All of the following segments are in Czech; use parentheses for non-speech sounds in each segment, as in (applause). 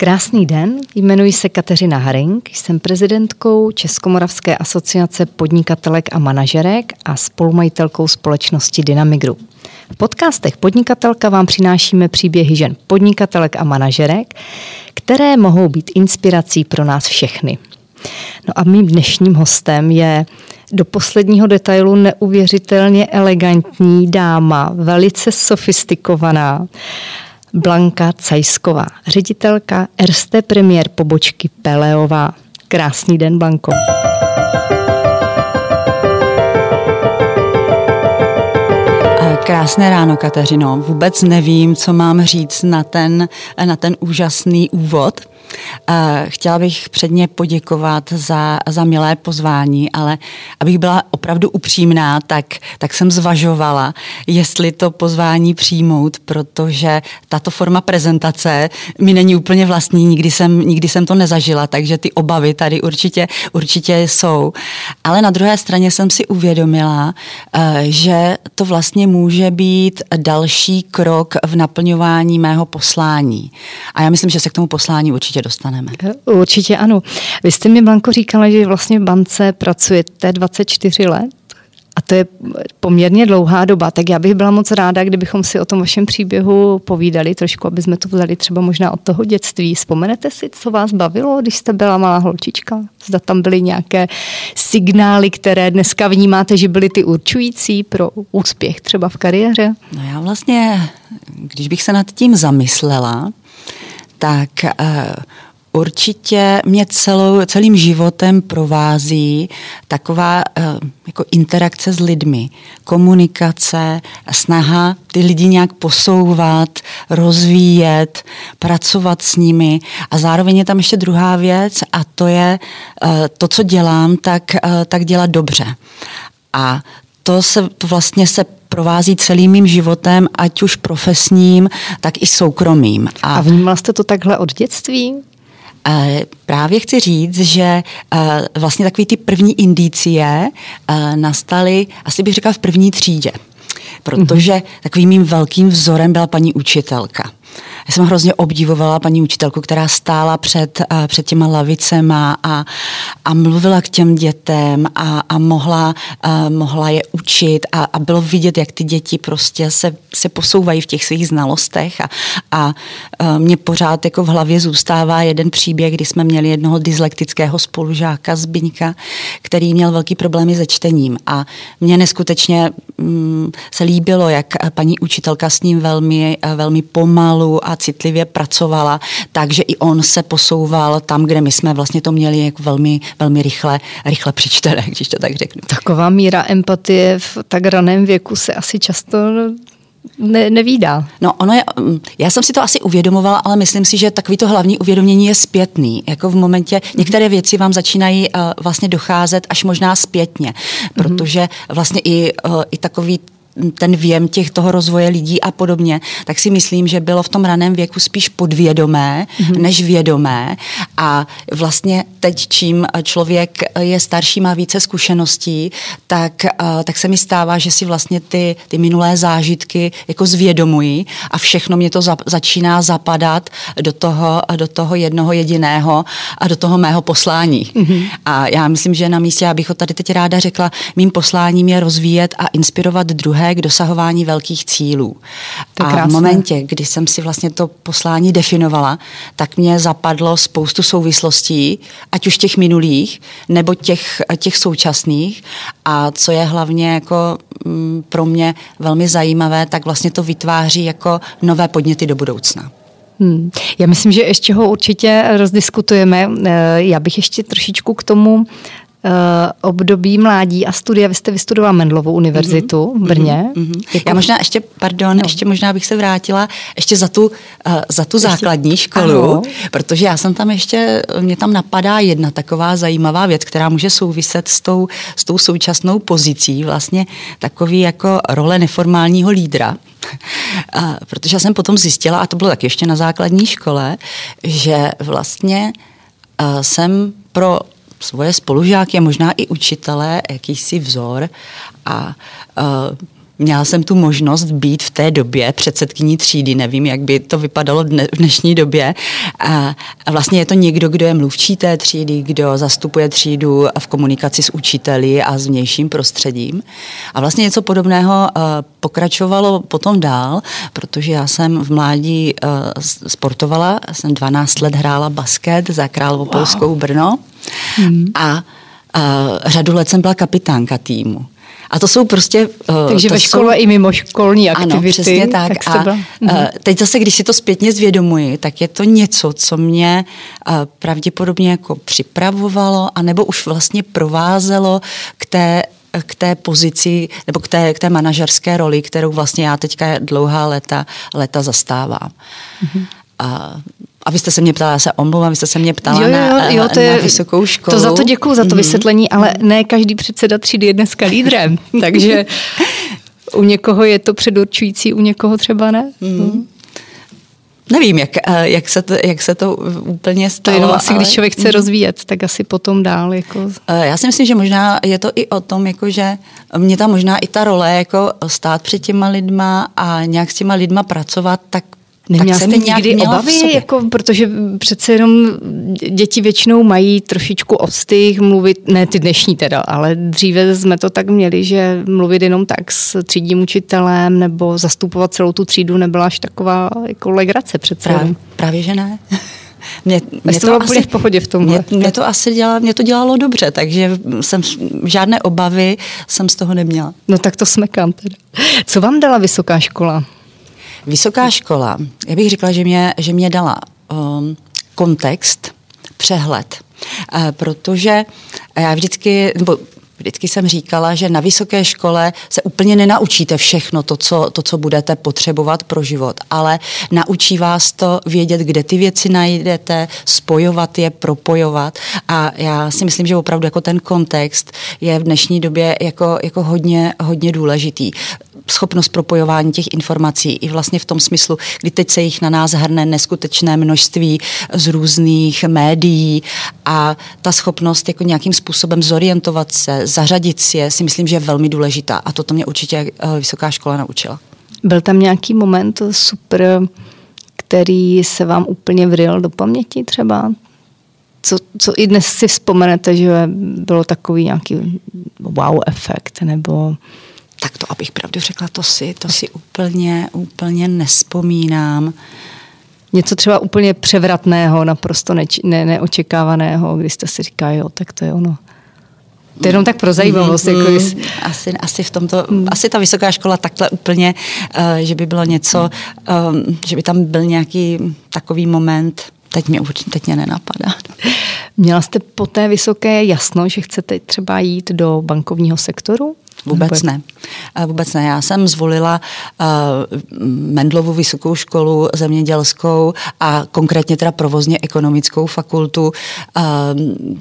Krásný den, jmenuji se Kateřina Haring, jsem prezidentkou Českomoravské asociace podnikatelek a manažerek a spolumajitelkou společnosti Dynamigru. V podcastech Podnikatelka vám přinášíme příběhy žen podnikatelek a manažerek, které mohou být inspirací pro nás všechny. No a mým dnešním hostem je do posledního detailu neuvěřitelně elegantní dáma, velice sofistikovaná, Blanka Cajsková, ředitelka Erste premiér pobočky Peleová. Krásný den, Blanko. Krásné ráno, Kateřino. Vůbec nevím, co mám říct na ten, na ten úžasný úvod. Chtěla bych předně poděkovat za, za milé pozvání, ale abych byla opravdu upřímná, tak, tak jsem zvažovala, jestli to pozvání přijmout, protože tato forma prezentace mi není úplně vlastní, nikdy jsem, nikdy jsem to nezažila, takže ty obavy tady určitě, určitě jsou. Ale na druhé straně jsem si uvědomila, eh, že to vlastně může být další krok v naplňování mého poslání. A já myslím, že se k tomu poslání určitě dostaneme. Určitě ano. Vy jste mi, Blanko, říkala, že vlastně v bance pracujete 24 let. A to je poměrně dlouhá doba, tak já bych byla moc ráda, kdybychom si o tom vašem příběhu povídali trošku, aby jsme to vzali třeba možná od toho dětství. Vzpomenete si, co vás bavilo, když jste byla malá holčička? Zda tam byly nějaké signály, které dneska vnímáte, že byly ty určující pro úspěch třeba v kariéře? No já vlastně, když bych se nad tím zamyslela, tak uh, určitě mě celou, celým životem provází taková uh, jako interakce s lidmi, komunikace, snaha ty lidi nějak posouvat, rozvíjet, pracovat s nimi a zároveň je tam ještě druhá věc a to je uh, to, co dělám, tak, tak dělat dobře. A to se to vlastně se provází celým mým životem, ať už profesním, tak i soukromým. A, a vnímala jste to takhle od dětství? Právě chci říct, že vlastně takové ty první indicie nastaly, asi bych řekla, v první třídě. Protože takovým mým velkým vzorem byla paní učitelka. Já jsem hrozně obdivovala paní učitelku, která stála před, uh, před těma lavicema a, a mluvila k těm dětem a, a mohla, uh, mohla je učit a, a bylo vidět, jak ty děti prostě se, se posouvají v těch svých znalostech a, a uh, mě pořád jako v hlavě zůstává jeden příběh, kdy jsme měli jednoho dyslektického spolužáka Zbyňka, který měl velký problémy se čtením. A mě neskutečně um, se líbilo, jak paní učitelka s ním velmi, velmi pomalu a citlivě pracovala, takže i on se posouval tam, kde my jsme vlastně to měli jako velmi, velmi rychle, rychle přečtené, (laughs) když to tak řeknu. Taková míra empatie v tak raném věku se asi často ne, nevídá. No, ono je, mm, já jsem si to asi uvědomovala, ale myslím si, že takový to hlavní uvědomění je zpětný. Jako v momentě, některé věci vám začínají uh, vlastně docházet až možná zpětně, protože vlastně i, uh, i takový ten věm těch toho rozvoje lidí a podobně, tak si myslím, že bylo v tom raném věku spíš podvědomé mm-hmm. než vědomé a vlastně teď, čím člověk je starší, má více zkušeností, tak, tak se mi stává, že si vlastně ty, ty minulé zážitky jako zvědomují a všechno mě to za, začíná zapadat do toho, do toho jednoho jediného a do toho mého poslání. Mm-hmm. A já myslím, že na místě, abych ho tady teď ráda řekla, mým posláním je rozvíjet a inspirovat druhé k dosahování velkých cílů. To a krásné. v momentě, kdy jsem si vlastně to poslání definovala, tak mě zapadlo spoustu souvislostí, ať už těch minulých, nebo těch, těch současných. A co je hlavně jako mm, pro mě velmi zajímavé, tak vlastně to vytváří jako nové podněty do budoucna. Hmm. Já myslím, že ještě ho určitě rozdiskutujeme. Eh, já bych ještě trošičku k tomu období mládí a studia. Vy jste vystudovala Mendlovou univerzitu mm-hmm. v Brně. Mm-hmm. Já možná ještě, pardon, no. ještě možná bych se vrátila ještě za tu, uh, za tu ještě... základní školu, ano. protože já jsem tam ještě, mě tam napadá jedna taková zajímavá věc, která může souviset s tou, s tou současnou pozicí, vlastně takový jako role neformálního lídra. (laughs) A, protože já jsem potom zjistila, a to bylo tak ještě na základní škole, že vlastně uh, jsem pro svoje spolužáky a možná i učitele jakýsi vzor. A uh, měla jsem tu možnost být v té době předsedkyní třídy, nevím, jak by to vypadalo dne, v dnešní době. A, a vlastně je to někdo, kdo je mluvčí té třídy, kdo zastupuje třídu v komunikaci s učiteli a s vnějším prostředím. A vlastně něco podobného uh, pokračovalo potom dál, protože já jsem v mládí uh, sportovala, jsem 12 let hrála basket za Královopolskou wow. Brno hmm. a uh, řadu let jsem byla kapitánka týmu. A to jsou prostě... Uh, Takže ve škole jsou... i mimo školní aktivity. Ano, přesně tak. tak a uh, teď zase, když si to zpětně zvědomuji, tak je to něco, co mě uh, pravděpodobně jako připravovalo, anebo už vlastně provázelo k té k té pozici nebo k té, k té manažerské roli, kterou vlastně já teďka dlouhá léta, léta zastávám. Mm-hmm. A a vy jste se mě ptala, já se omlouvám, vy jste se mě ptala jo, jo, na, jo, to je, na vysokou školu. To za to děkuju, za to mm-hmm. vysvětlení, ale ne každý předseda třídy je dneska lídrem, (laughs) takže u někoho je to předurčující, u někoho třeba ne. Mm. Nevím, jak, eh, jak, se to, jak se to úplně stalo. To jenom asi, ale... když člověk chce rozvíjet, tak asi potom dál. Jako... Eh, já si myslím, že možná je to i o tom, jako že mě tam možná i ta role jako stát před těma lidma a nějak s těma lidma pracovat, tak Neměla jste nikdy obavy, jako, protože přece jenom děti většinou mají trošičku ostych mluvit, ne ty dnešní teda, ale dříve jsme to tak měli, že mluvit jenom tak s třídním učitelem nebo zastupovat celou tu třídu nebyla až taková jako legrace přece. Právě, právě že ne. (laughs) Mě, mě to asi, v pohodě v tom. Mě, mě, to asi dělalo, mě to dělalo dobře, takže jsem žádné obavy jsem z toho neměla. No tak to smekám teda. Co vám dala vysoká škola? Vysoká škola, já bych řekla, že mě, že mě dala um, kontext, přehled, uh, protože já vždycky, nebo Vždycky jsem říkala, že na vysoké škole se úplně nenaučíte všechno to co, to, co budete potřebovat pro život, ale naučí vás to vědět, kde ty věci najdete, spojovat je, propojovat. A já si myslím, že opravdu jako ten kontext je v dnešní době jako, jako hodně, hodně důležitý schopnost propojování těch informací i vlastně v tom smyslu, kdy teď se jich na nás hrne neskutečné množství z různých médií a ta schopnost jako nějakým způsobem zorientovat se, zařadit si je, si myslím, že je velmi důležitá a toto mě určitě eh, vysoká škola naučila. Byl tam nějaký moment super, který se vám úplně vryl do paměti třeba? Co, co i dnes si vzpomenete, že bylo takový nějaký wow efekt, nebo tak to, abych pravdu řekla, to si, to si úplně, úplně nespomínám. Něco třeba úplně převratného, naprosto neč, ne, neočekávaného, kdy jste si říkali, jo, tak to je ono. To je jenom tak pro zajímavost. Mm, jako jsi... asi, asi, v tomto, mm. asi ta vysoká škola takhle úplně, uh, že by bylo něco, um, že by tam byl nějaký takový moment, teď mě, teď mě nenapadá. Měla jste po té vysoké jasno, že chcete třeba jít do bankovního sektoru? Vůbec ne. Vůbec ne. Já jsem zvolila uh, Mendlovu vysokou školu zemědělskou a konkrétně teda provozně ekonomickou fakultu uh,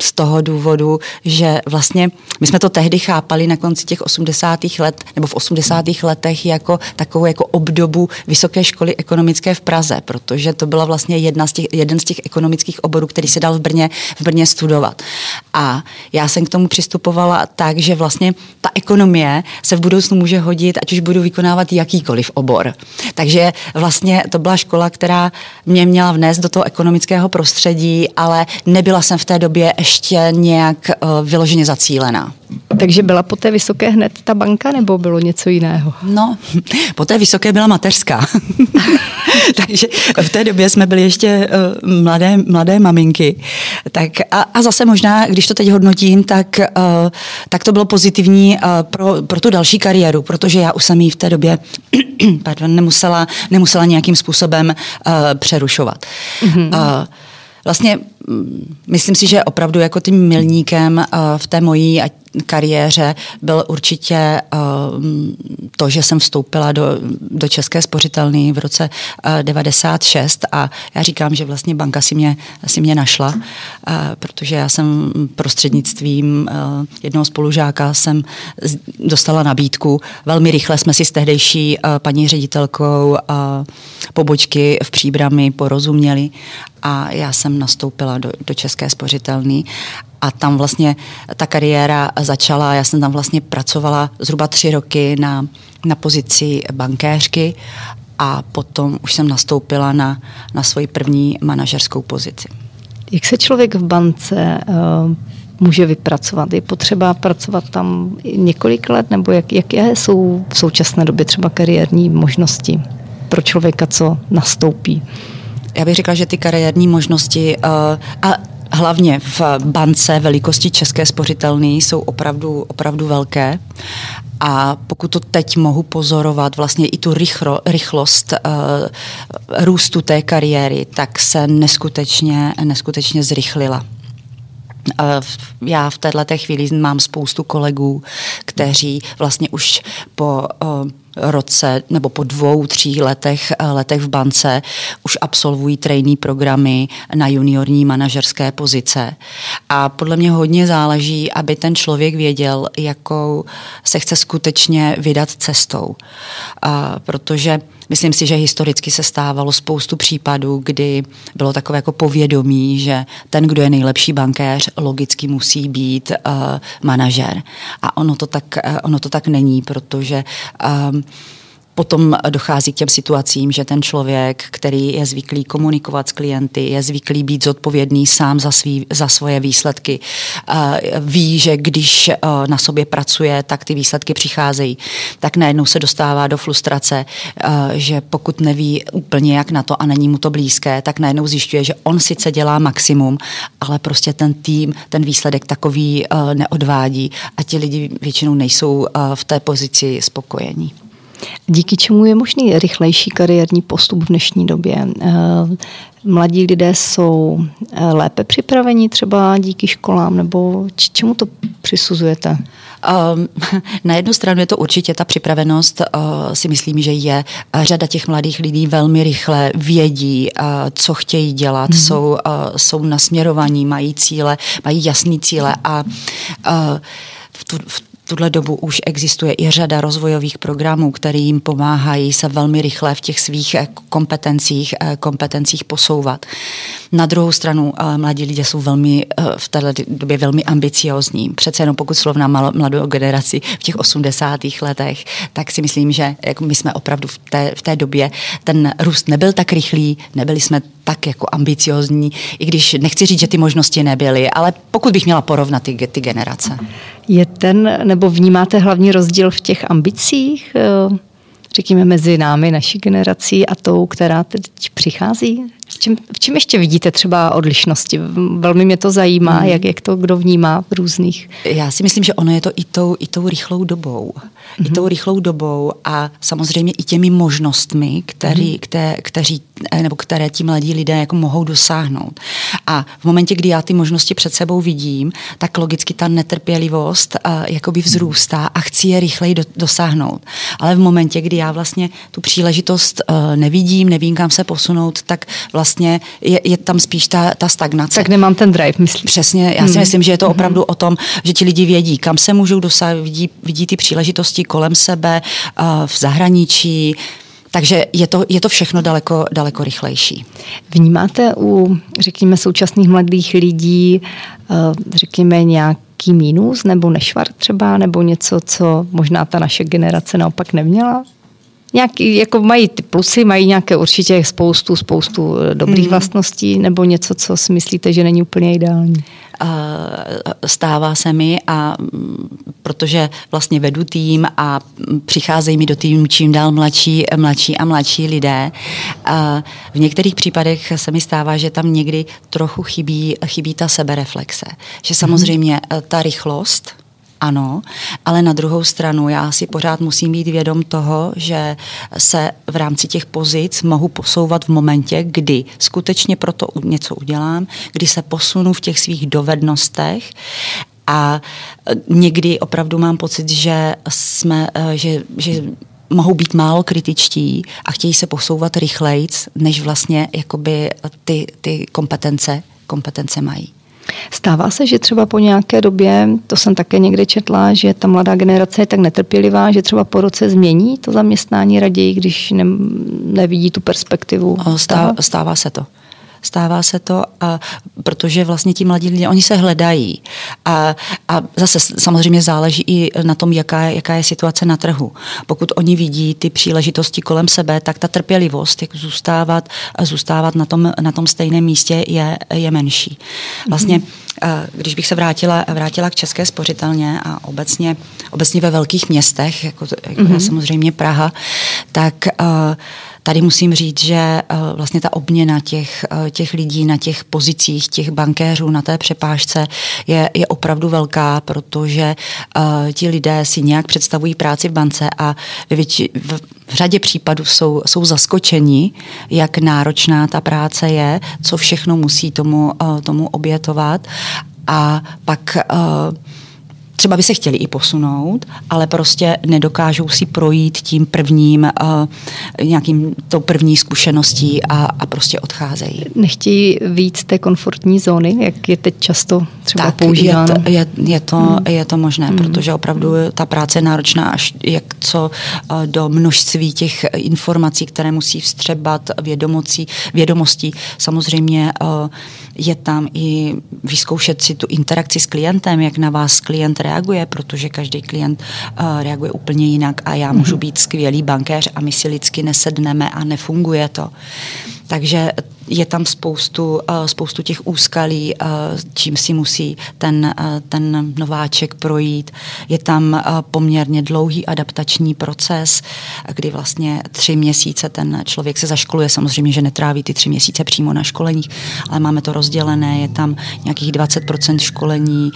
z toho důvodu, že vlastně my jsme to tehdy chápali na konci těch 80. let nebo v 80. letech jako takovou jako obdobu vysoké školy ekonomické v Praze, protože to byla vlastně jedna z těch, jeden z těch ekonomických oborů, který se dal v Brně, v Brně studovat. A já jsem k tomu přistupovala tak, že vlastně ta ekonomie ekonomie se v budoucnu může hodit, ať už budu vykonávat jakýkoliv obor. Takže vlastně to byla škola, která mě měla vnést do toho ekonomického prostředí, ale nebyla jsem v té době ještě nějak uh, vyloženě zacílená. Takže byla po té vysoké hned ta banka, nebo bylo něco jiného? No, po té vysoké byla mateřská. (laughs) Takže v té době jsme byli ještě uh, mladé, mladé maminky. Tak a, a zase možná, když to teď hodnotím, tak, uh, tak to bylo pozitivní uh, pro, pro tu další kariéru, protože já už jsem ji v té době (clears throat) pardon, nemusela, nemusela nějakým způsobem uh, přerušovat. Mm-hmm. Uh, vlastně myslím si, že opravdu jako tím milníkem uh, v té mojí kariéře byl určitě uh, to, že jsem vstoupila do, do České spořitelny v roce uh, 96 a já říkám, že vlastně banka si mě, si mě našla, protože já jsem prostřednictvím jednoho spolužáka jsem dostala nabídku. Velmi rychle jsme si s tehdejší paní ředitelkou pobočky v Příbrami porozuměli a já jsem nastoupila do, do České spořitelny a tam vlastně ta kariéra začala, já jsem tam vlastně pracovala zhruba tři roky na, na pozici bankéřky a potom už jsem nastoupila na, na svoji první manažerskou pozici. Jak se člověk v bance uh, může vypracovat? Je potřeba pracovat tam několik let, nebo jak, jaké jsou v současné době třeba kariérní možnosti pro člověka, co nastoupí? Já bych řekla, že ty kariérní možnosti uh, a hlavně v bance velikosti České spořitelny jsou opravdu, opravdu velké. A pokud to teď mohu pozorovat, vlastně i tu rychlo, rychlost uh, růstu té kariéry, tak se neskutečně, neskutečně zrychlila. Já v této chvíli mám spoustu kolegů, kteří vlastně už po uh, roce nebo po dvou, tří letech, eh, letech v bance už absolvují trainee programy na juniorní manažerské pozice. A podle mě hodně záleží, aby ten člověk věděl, jakou se chce skutečně vydat cestou. A protože Myslím si, že historicky se stávalo spoustu případů, kdy bylo takové jako povědomí, že ten, kdo je nejlepší bankéř, logicky musí být uh, manažer. A ono to tak, uh, ono to tak není, protože uh, potom dochází k těm situacím, že ten člověk, který je zvyklý komunikovat s klienty, je zvyklý být zodpovědný sám za, svý, za svoje výsledky, ví, že když na sobě pracuje, tak ty výsledky přicházejí, tak najednou se dostává do frustrace, že pokud neví úplně jak na to a není mu to blízké, tak najednou zjišťuje, že on sice dělá maximum, ale prostě ten tým, ten výsledek takový neodvádí a ti lidi většinou nejsou v té pozici spokojení. Díky čemu je možný rychlejší kariérní postup v dnešní době? Eh, mladí lidé jsou eh, lépe připraveni třeba díky školám, nebo čemu to přisuzujete? Um, (laughs) na jednu stranu je to určitě ta připravenost, uh, si myslím, že je. Řada těch mladých lidí velmi rychle vědí, co chtějí dělat, mm-hmm. jsou, jsou nasměrovaní, mají cíle, mají jasný cíle a v, tu, v tuhle dobu už existuje i řada rozvojových programů, které jim pomáhají se velmi rychle v těch svých eh, kompetencích, eh, kompetencích posouvat. Na druhou stranu eh, mladí lidé jsou velmi, v této době velmi ambiciozní. Přece jenom pokud slovná mladou generaci v těch 80. letech, tak si myslím, že my jsme opravdu v té, v té době, ten růst nebyl tak rychlý, nebyli jsme tak jako ambiciozní, i když nechci říct, že ty možnosti nebyly, ale pokud bych měla porovnat ty, ty generace. Je ten, nebo vnímáte hlavní rozdíl v těch ambicích, řekněme, mezi námi, naší generací a tou, která teď přichází? V čem, v čem ještě vidíte třeba odlišnosti? Velmi mě to zajímá, hmm. jak, jak to kdo vnímá v různých. Já si myslím, že ono je to i tou, i tou rychlou dobou. Hmm. I tou rychlou dobou a samozřejmě i těmi možnostmi, který, hmm. které, kteří, nebo které ti mladí lidé jako mohou dosáhnout. A v momentě, kdy já ty možnosti před sebou vidím, tak logicky ta netrpělivost uh, jakoby vzrůstá a chci je rychleji do, dosáhnout. Ale v momentě, kdy já vlastně tu příležitost uh, nevidím, nevím, kam se posunout, tak vlastně je, je tam spíš ta, ta stagnace. Tak nemám ten drive, myslím. Přesně, já si hmm. myslím, že je to hmm. opravdu hmm. o tom, že ti lidi vědí, kam se můžou dosáhnout, vidí, vidí ty příležitosti kolem sebe, uh, v zahraničí, takže je to, je to všechno daleko, daleko rychlejší. Vnímáte u, řekněme, současných mladých lidí, uh, řekněme, nějaký mínus nebo nešvar třeba, nebo něco, co možná ta naše generace naopak neměla? Nějaký, jako mají ty plusy, mají nějaké určitě spoustu, spoustu eh, dobrých mm. vlastností, nebo něco, co si myslíte, že není úplně ideální? Stává se mi a mm, protože vlastně vedu tým a přicházejí mi do týmu čím dál mladší, mladší a mladší lidé. A v některých případech se mi stává, že tam někdy trochu chybí, chybí ta sebereflexe. Že mhm. samozřejmě mm. ta rychlost, ano, ale na druhou stranu já si pořád musím být vědom toho, že se v rámci těch pozic mohu posouvat v momentě, kdy skutečně proto něco udělám, kdy se posunu v těch svých dovednostech a někdy opravdu mám pocit, že jsme, eh, že, že mohou být málo kritičtí a chtějí se posouvat rychlejc, než vlastně jakoby ty, ty kompetence, kompetence mají. Stává se, že třeba po nějaké době, to jsem také někde četla, že ta mladá generace je tak netrpělivá, že třeba po roce změní to zaměstnání raději, když ne, nevidí tu perspektivu. Stává, stává se to. Stává se to, a, protože vlastně ti mladí lidé, oni se hledají. A, a zase samozřejmě záleží i na tom, jaká je, jaká je situace na trhu. Pokud oni vidí ty příležitosti kolem sebe, tak ta trpělivost, jak zůstávat, zůstávat na tom, na tom stejném místě, je, je menší. Vlastně, když bych se vrátila, vrátila k České spořitelně a obecně, obecně ve velkých městech, jako, jako mm-hmm. samozřejmě Praha, tak uh, tady musím říct, že uh, vlastně ta obměna těch, uh, těch lidí na těch pozicích, těch bankéřů na té přepážce je, je opravdu velká, protože uh, ti lidé si nějak představují práci v bance a větši, v, v řadě případů jsou, jsou zaskočeni, jak náročná ta práce je, co všechno musí tomu, tomu obětovat. A pak uh, třeba by se chtěli i posunout, ale prostě nedokážou si projít tím prvním, uh, nějakým tou první zkušeností a, a prostě odcházejí. Nechtějí víc té komfortní zóny, jak je teď často třeba tak používáno? Je, je, je, to, hmm. je to možné, hmm. protože opravdu ta práce je náročná až jak co uh, do množství těch informací, které musí vstřebat vědomocí, vědomostí. Samozřejmě uh, je tam i vyzkoušet si tu interakci s klientem, jak na vás klient reaguje, protože každý klient uh, reaguje úplně jinak a já můžu mhm. být skvělý bankéř a my si lidsky nesedneme a nefunguje to. Takže je tam spoustu, eh, spoustu těch úskalí, eh, čím si musí ten, eh, ten nováček projít. Je tam poměrně dlouhý adaptační proces, kdy vlastně tři měsíce ten člověk se zaškoluje. Samozřejmě, že netráví ty tři měsíce přímo na školeních, ale máme to rozdělené. Je tam nějakých 20% školení,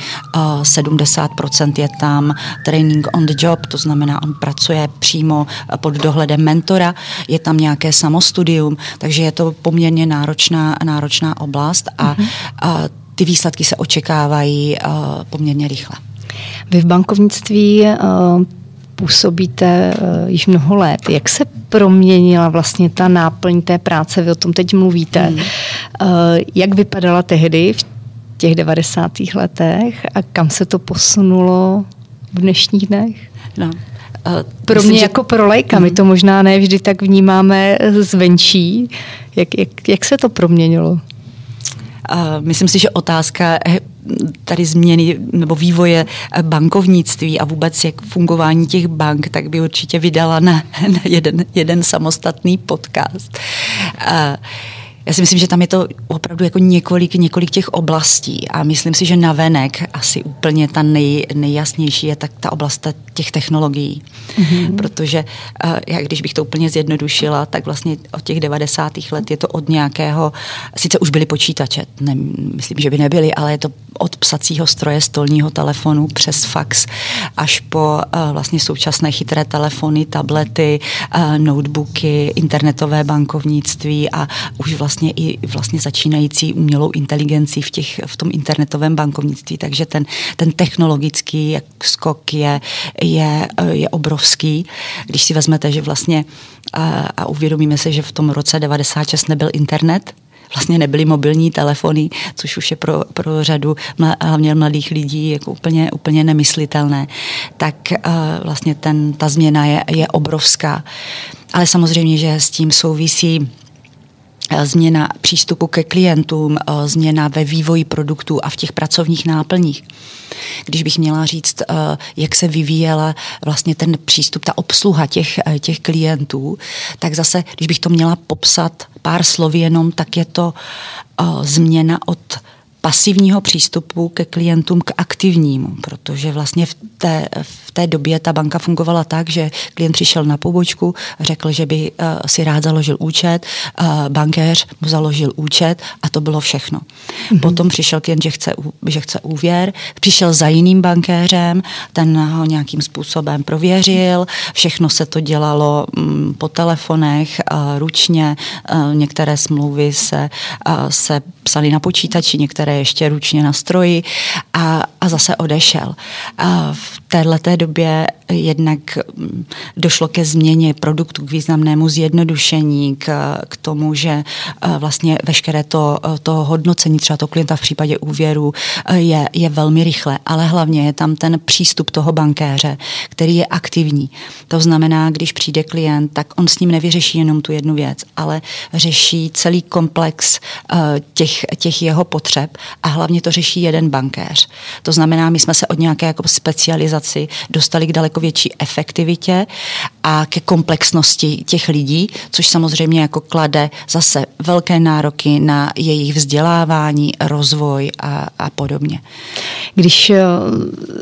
70% je tam training on the job, to znamená, on pracuje přímo pod dohledem mentora, je tam nějaké samostudium, takže je to poměrně náročné náročná, náročná oblast a, mm-hmm. a ty výsledky se očekávají uh, poměrně rychle. Vy v bankovnictví uh, působíte uh, již mnoho let. Jak se proměnila vlastně ta náplň té práce? Vy o tom teď mluvíte. Mm. Uh, jak vypadala tehdy v těch 90. letech a kam se to posunulo v dnešních dnech? No, pro Myslím, mě že... jako pro lajka, my to možná ne vždy tak vnímáme zvenčí. Jak, jak, jak se to proměnilo? Uh, myslím si, že otázka eh, tady změny nebo vývoje bankovnictví a vůbec jak fungování těch bank, tak by určitě vydala na, (laughs) na jeden, jeden samostatný podcast. Uh, já si myslím, že tam je to opravdu jako několik, několik těch oblastí a myslím si, že navenek asi úplně ta nej, nejjasnější je tak ta oblast těch technologií. Mm-hmm. Protože uh, já, když bych to úplně zjednodušila, tak vlastně od těch 90. let je to od nějakého, sice už byly počítače, ne, myslím, že by nebyly, ale je to od psacího stroje, stolního telefonu přes fax až po uh, vlastně současné chytré telefony, tablety, uh, notebooky, internetové bankovnictví a už vlastně vlastně i vlastně začínající umělou inteligencí v, těch, v tom internetovém bankovnictví, takže ten, ten technologický skok je, je, je obrovský. Když si vezmete, že vlastně a, a uvědomíme se, že v tom roce 96 nebyl internet, vlastně nebyly mobilní telefony, což už je pro, pro řadu hlavně mladých lidí jako úplně, úplně nemyslitelné, tak uh, vlastně ten, ta změna je, je obrovská. Ale samozřejmě, že s tím souvisí změna přístupu ke klientům, eh, změna ve vývoji produktů a v těch pracovních náplních. Když bych měla říct, eh, jak se vyvíjela vlastně ten přístup, ta obsluha těch, těch klientů, tak zase, když bych to měla popsat pár slovy jenom, tak je to změna od pasivního přístupu ke klientům k aktivnímu, protože vlastně v té, v té době ta banka fungovala tak, že klient přišel na pobočku, řekl, že by uh, si rád založil účet, uh, bankéř mu založil účet a to bylo všechno. Mm-hmm. Potom přišel klient, že chce, že chce úvěr, přišel za jiným bankéřem, ten ho nějakým způsobem prověřil, všechno se to dělalo um, po telefonech, uh, ručně, uh, některé smlouvy se, uh, se psaly na počítači, některé které ještě ručně na stroji a, a zase odešel. A v této době jednak mm, došlo ke změně produktu, k významnému zjednodušení, k, k tomu, že vlastně veškeré to, to hodnocení třeba toho klienta v případě úvěru je, je velmi rychle, ale hlavně je tam ten přístup toho bankéře, který je aktivní. To znamená, když přijde klient, tak on s ním nevyřeší jenom tu jednu věc, ale řeší celý komplex těch, těch jeho potřeb a hlavně to řeší jeden bankéř. To znamená, my jsme se od nějaké jako specializaci dostali k daleko větší efektivitě a ke komplexnosti těch lidí, což samozřejmě jako klade zase velké nároky na jejich vzdělávání, rozvoj a, a podobně. Když eh,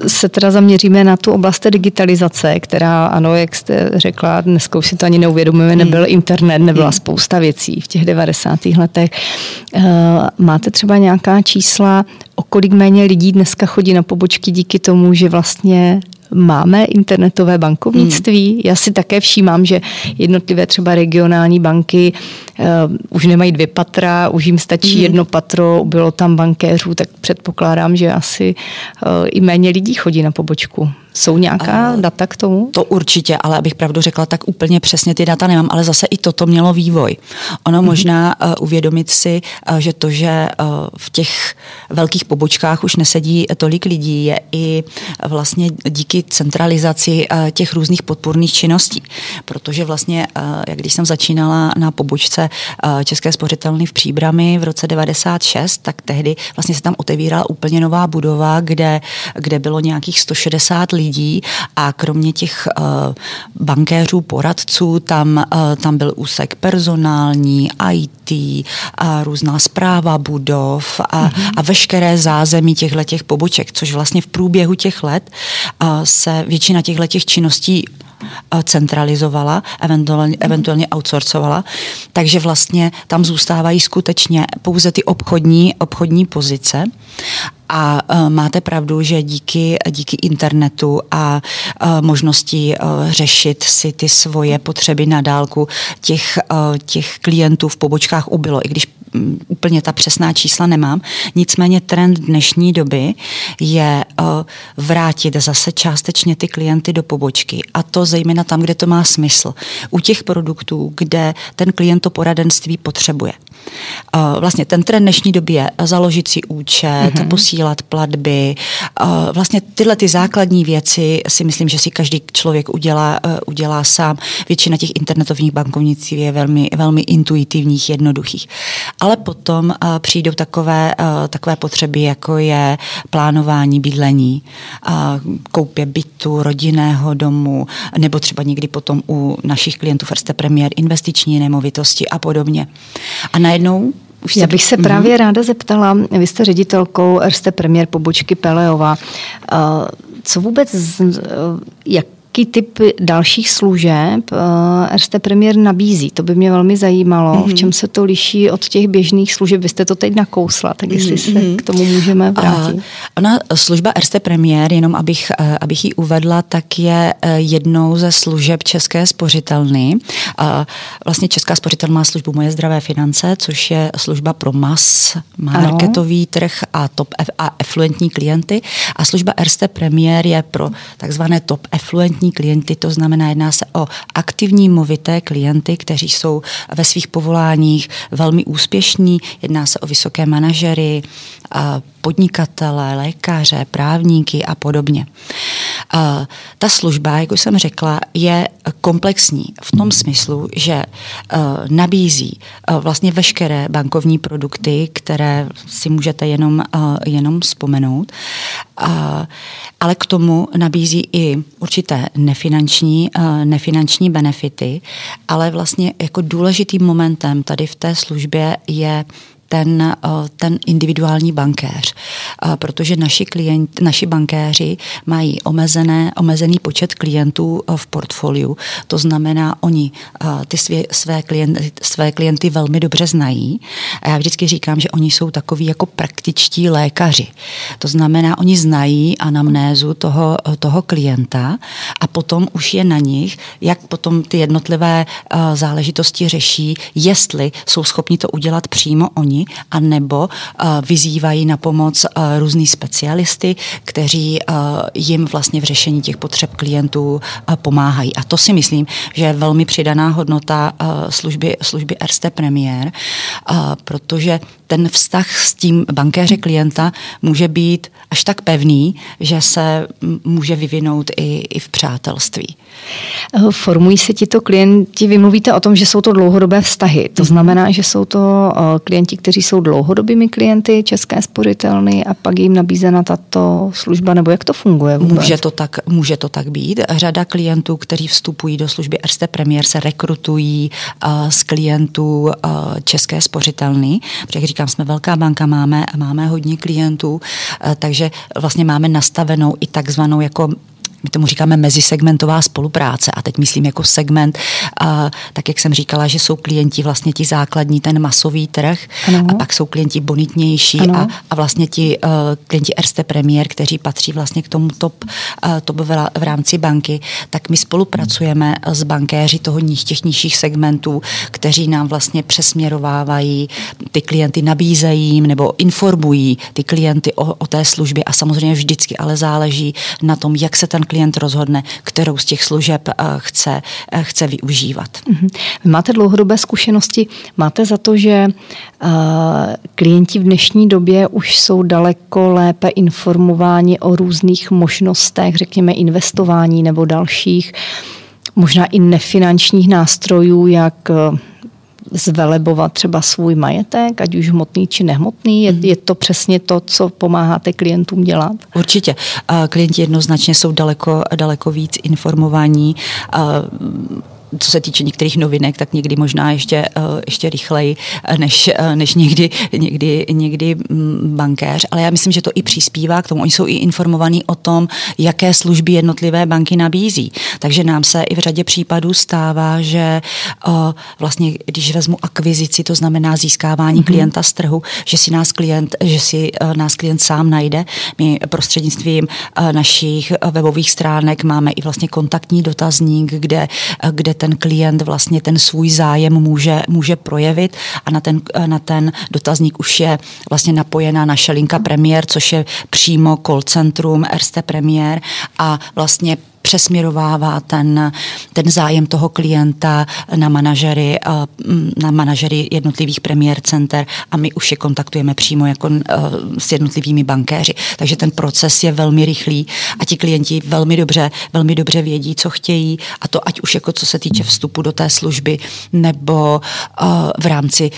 se teda zaměříme na tu oblast digitalizace, která, ano, jak jste řekla, dneska už si to ani neuvědomujeme, hmm. nebyl internet, nebyla hmm. spousta věcí v těch 90. letech. Eh, máte třeba nějaká čísla, o kolik méně lidí dneska chodí na pobočky díky tomu, že vlastně máme internetové bankovnictví. Hmm. Já si také všímám, že jednotlivé třeba regionální banky uh, už nemají dvě patra, už jim stačí hmm. jedno patro, bylo tam bankéřů, tak předpokládám, že asi uh, i méně lidí chodí na pobočku. Jsou nějaká uh, data k tomu? To určitě, ale abych pravdu řekla, tak úplně přesně ty data nemám, ale zase i toto mělo vývoj. Ono mm-hmm. možná uh, uvědomit si, uh, že to, že uh, v těch velkých pobočkách už nesedí tolik lidí, je i vlastně díky centralizaci uh, těch různých podpůrných činností. Protože vlastně, uh, jak když jsem začínala na pobočce uh, České spořitelny v Příbrami v roce 96, tak tehdy vlastně se tam otevírala úplně nová budova, kde, kde bylo nějakých 160 lidí a kromě těch uh, bankéřů, poradců, tam, uh, tam byl úsek personální, IT, a různá zpráva budov a, mm-hmm. a veškeré zázemí těchto těch poboček, což vlastně v průběhu těch let se většina těchto těch činností centralizovala, eventuálně, eventuálně outsourcovala, takže vlastně tam zůstávají skutečně pouze ty obchodní, obchodní pozice. A uh, máte pravdu, že díky, díky internetu a uh, možnosti uh, řešit si ty svoje potřeby na dálku těch, uh, těch klientů v pobočkách ubylo, i když úplně ta přesná čísla nemám. Nicméně trend dnešní doby je uh, vrátit zase částečně ty klienty do pobočky a to zejména tam, kde to má smysl. U těch produktů, kde ten klient to poradenství potřebuje. Uh, vlastně ten trend dnešní doby je založit si účet, mm-hmm. posílat platby. Uh, vlastně tyhle ty základní věci si myslím, že si každý člověk udělá, udělá sám. Většina těch internetových bankovnictví je velmi, velmi intuitivních, jednoduchých. Ale potom přijdou takové, takové potřeby, jako je plánování bydlení, koupě bytu, rodinného domu, nebo třeba někdy potom u našich klientů First Premier investiční nemovitosti a podobně. A najednou už Já bych se mm-hmm. právě ráda zeptala, vy jste ředitelkou Erste Premier pobočky Peleova. Co vůbec, jak jaký typ dalších služeb uh, eh, RST Premier nabízí? To by mě velmi zajímalo, mm-hmm. v čem se to liší od těch běžných služeb. Vy jste to teď nakousla, tak jestli mm-hmm. se mhm. k tomu můžeme vrátit. Uh, ona, služba RST Premier, jenom abych, uh, abych ji uvedla, tak je uh, jednou ze služeb České spořitelny. Uh, vlastně Česká spořitelna má službu Moje zdravé finance, což je služba pro mas, marketový ano. trh a top a efluentní klienty. A služba RST Premier je pro takzvané top efluentní aktivní klienty, to znamená, jedná se o aktivní movité klienty, kteří jsou ve svých povoláních velmi úspěšní, jedná se o vysoké manažery, podnikatele, lékaře, právníky a podobně. Ta služba, jak už jsem řekla, je komplexní v tom smyslu, že e, nabízí e, vlastně veškeré bankovní produkty, které si můžete jenom, e, jenom vzpomenout, ale k tomu nabízí i určité nefinanční, nefinanční benefity, ale vlastně jako důležitým momentem tady v té službě je ten, eh, ten individuální bankéř, eh, protože naši, klient, naši bankéři mají omezené, omezený počet klientů eh, v portfoliu. To znamená, oni ty svě, své, klienty, své klienty velmi dobře znají. A já vždycky říkám, že oni jsou takový jako praktičtí lékaři. To znamená, oni znají anamnézu toho, toho klienta a potom už je na nich, jak potom ty jednotlivé záležitosti řeší, jestli jsou schopni to udělat přímo oni, a nebo uh, vyzývají na pomoc různý specialisty, kteří jim vlastně v řešení těch potřeb klientů pomáhají. A to si myslím, že je velmi přidaná hodnota služby, služby Erste Premier, protože ten vztah s tím bankéře klienta může být až tak pevný, že se může vyvinout i, i v přátelství. Eh, formují se tito klienti, vy mluvíte o tom, že jsou to dlouhodobé vztahy. To mhm. znamená, že jsou to eh, klienti, kteří jsou dlouhodobými klienty České spořitelny a pak jim nabízena tato služba, nebo jak to funguje vůbec? Může to tak, může to tak být. Řada klientů, kteří vstupují do služby Erste Premier, se rekrutují uh, z klientů uh, České spořitelny, protože říkám, jsme velká banka, máme, máme hodně klientů, uh, takže vlastně máme nastavenou i takzvanou jako my tomu říkáme mezisegmentová spolupráce a teď myslím jako segment, a, tak jak jsem říkala, že jsou klienti vlastně ti základní, ten masový trh ano. a pak jsou klienti bonitnější a, a vlastně ti uh, klienti Erste Premier, kteří patří vlastně k tomu top, uh, top v, v rámci banky, tak my spolupracujeme s bankéři toho těch nižších segmentů, kteří nám vlastně přesměrovávají ty klienty, nabízejí jim nebo informují ty klienty o, o té službě a samozřejmě vždycky ale záleží na tom, jak se ten klient rozhodne, kterou z těch služeb eh, chce, eh, chce využívat. Mhm. Vy máte dlouhodobé zkušenosti. Máte za to, že eh, klienti v dnešní době už jsou daleko lépe informováni o různých možnostech, řekněme investování nebo dalších možná i nefinančních nástrojů, jak zvelebovat třeba svůj majetek, ať už hmotný či nehmotný? Je, mhm. je to přesně to, co pomáháte klientům dělat? Určitě. Klienti jednoznačně jsou daleko, daleko víc informovaní co se týče některých novinek, tak někdy možná ještě, eh, ještě rychleji eh, než, eh, než někdy, někdy, někdy mm, bankéř. Ale já myslím, že to i přispívá k tomu. Oni jsou i informovaní o tom, jaké služby jednotlivé banky nabízí. Takže nám se i v řadě případů stává, že vlastně, když vezmu akvizici, to znamená získávání mm-hmm. klienta z trhu, že si nás klient, že si nás klient sám najde. My prostřednictvím našich webových stránek máme i vlastně kontaktní dotazník, kde, kde ten klient vlastně ten svůj zájem může, může projevit a na ten, na ten dotazník už je vlastně napojená naše linka Premier, což je přímo call centrum Erste Premier a vlastně přesměrovává ten, ten zájem toho klienta na manažery, na manažery jednotlivých premiér center a my už je kontaktujeme přímo jako s jednotlivými bankéři. Takže ten proces je velmi rychlý a ti klienti velmi dobře, velmi dobře vědí, co chtějí a to ať už jako co se týče vstupu do té služby nebo v rámci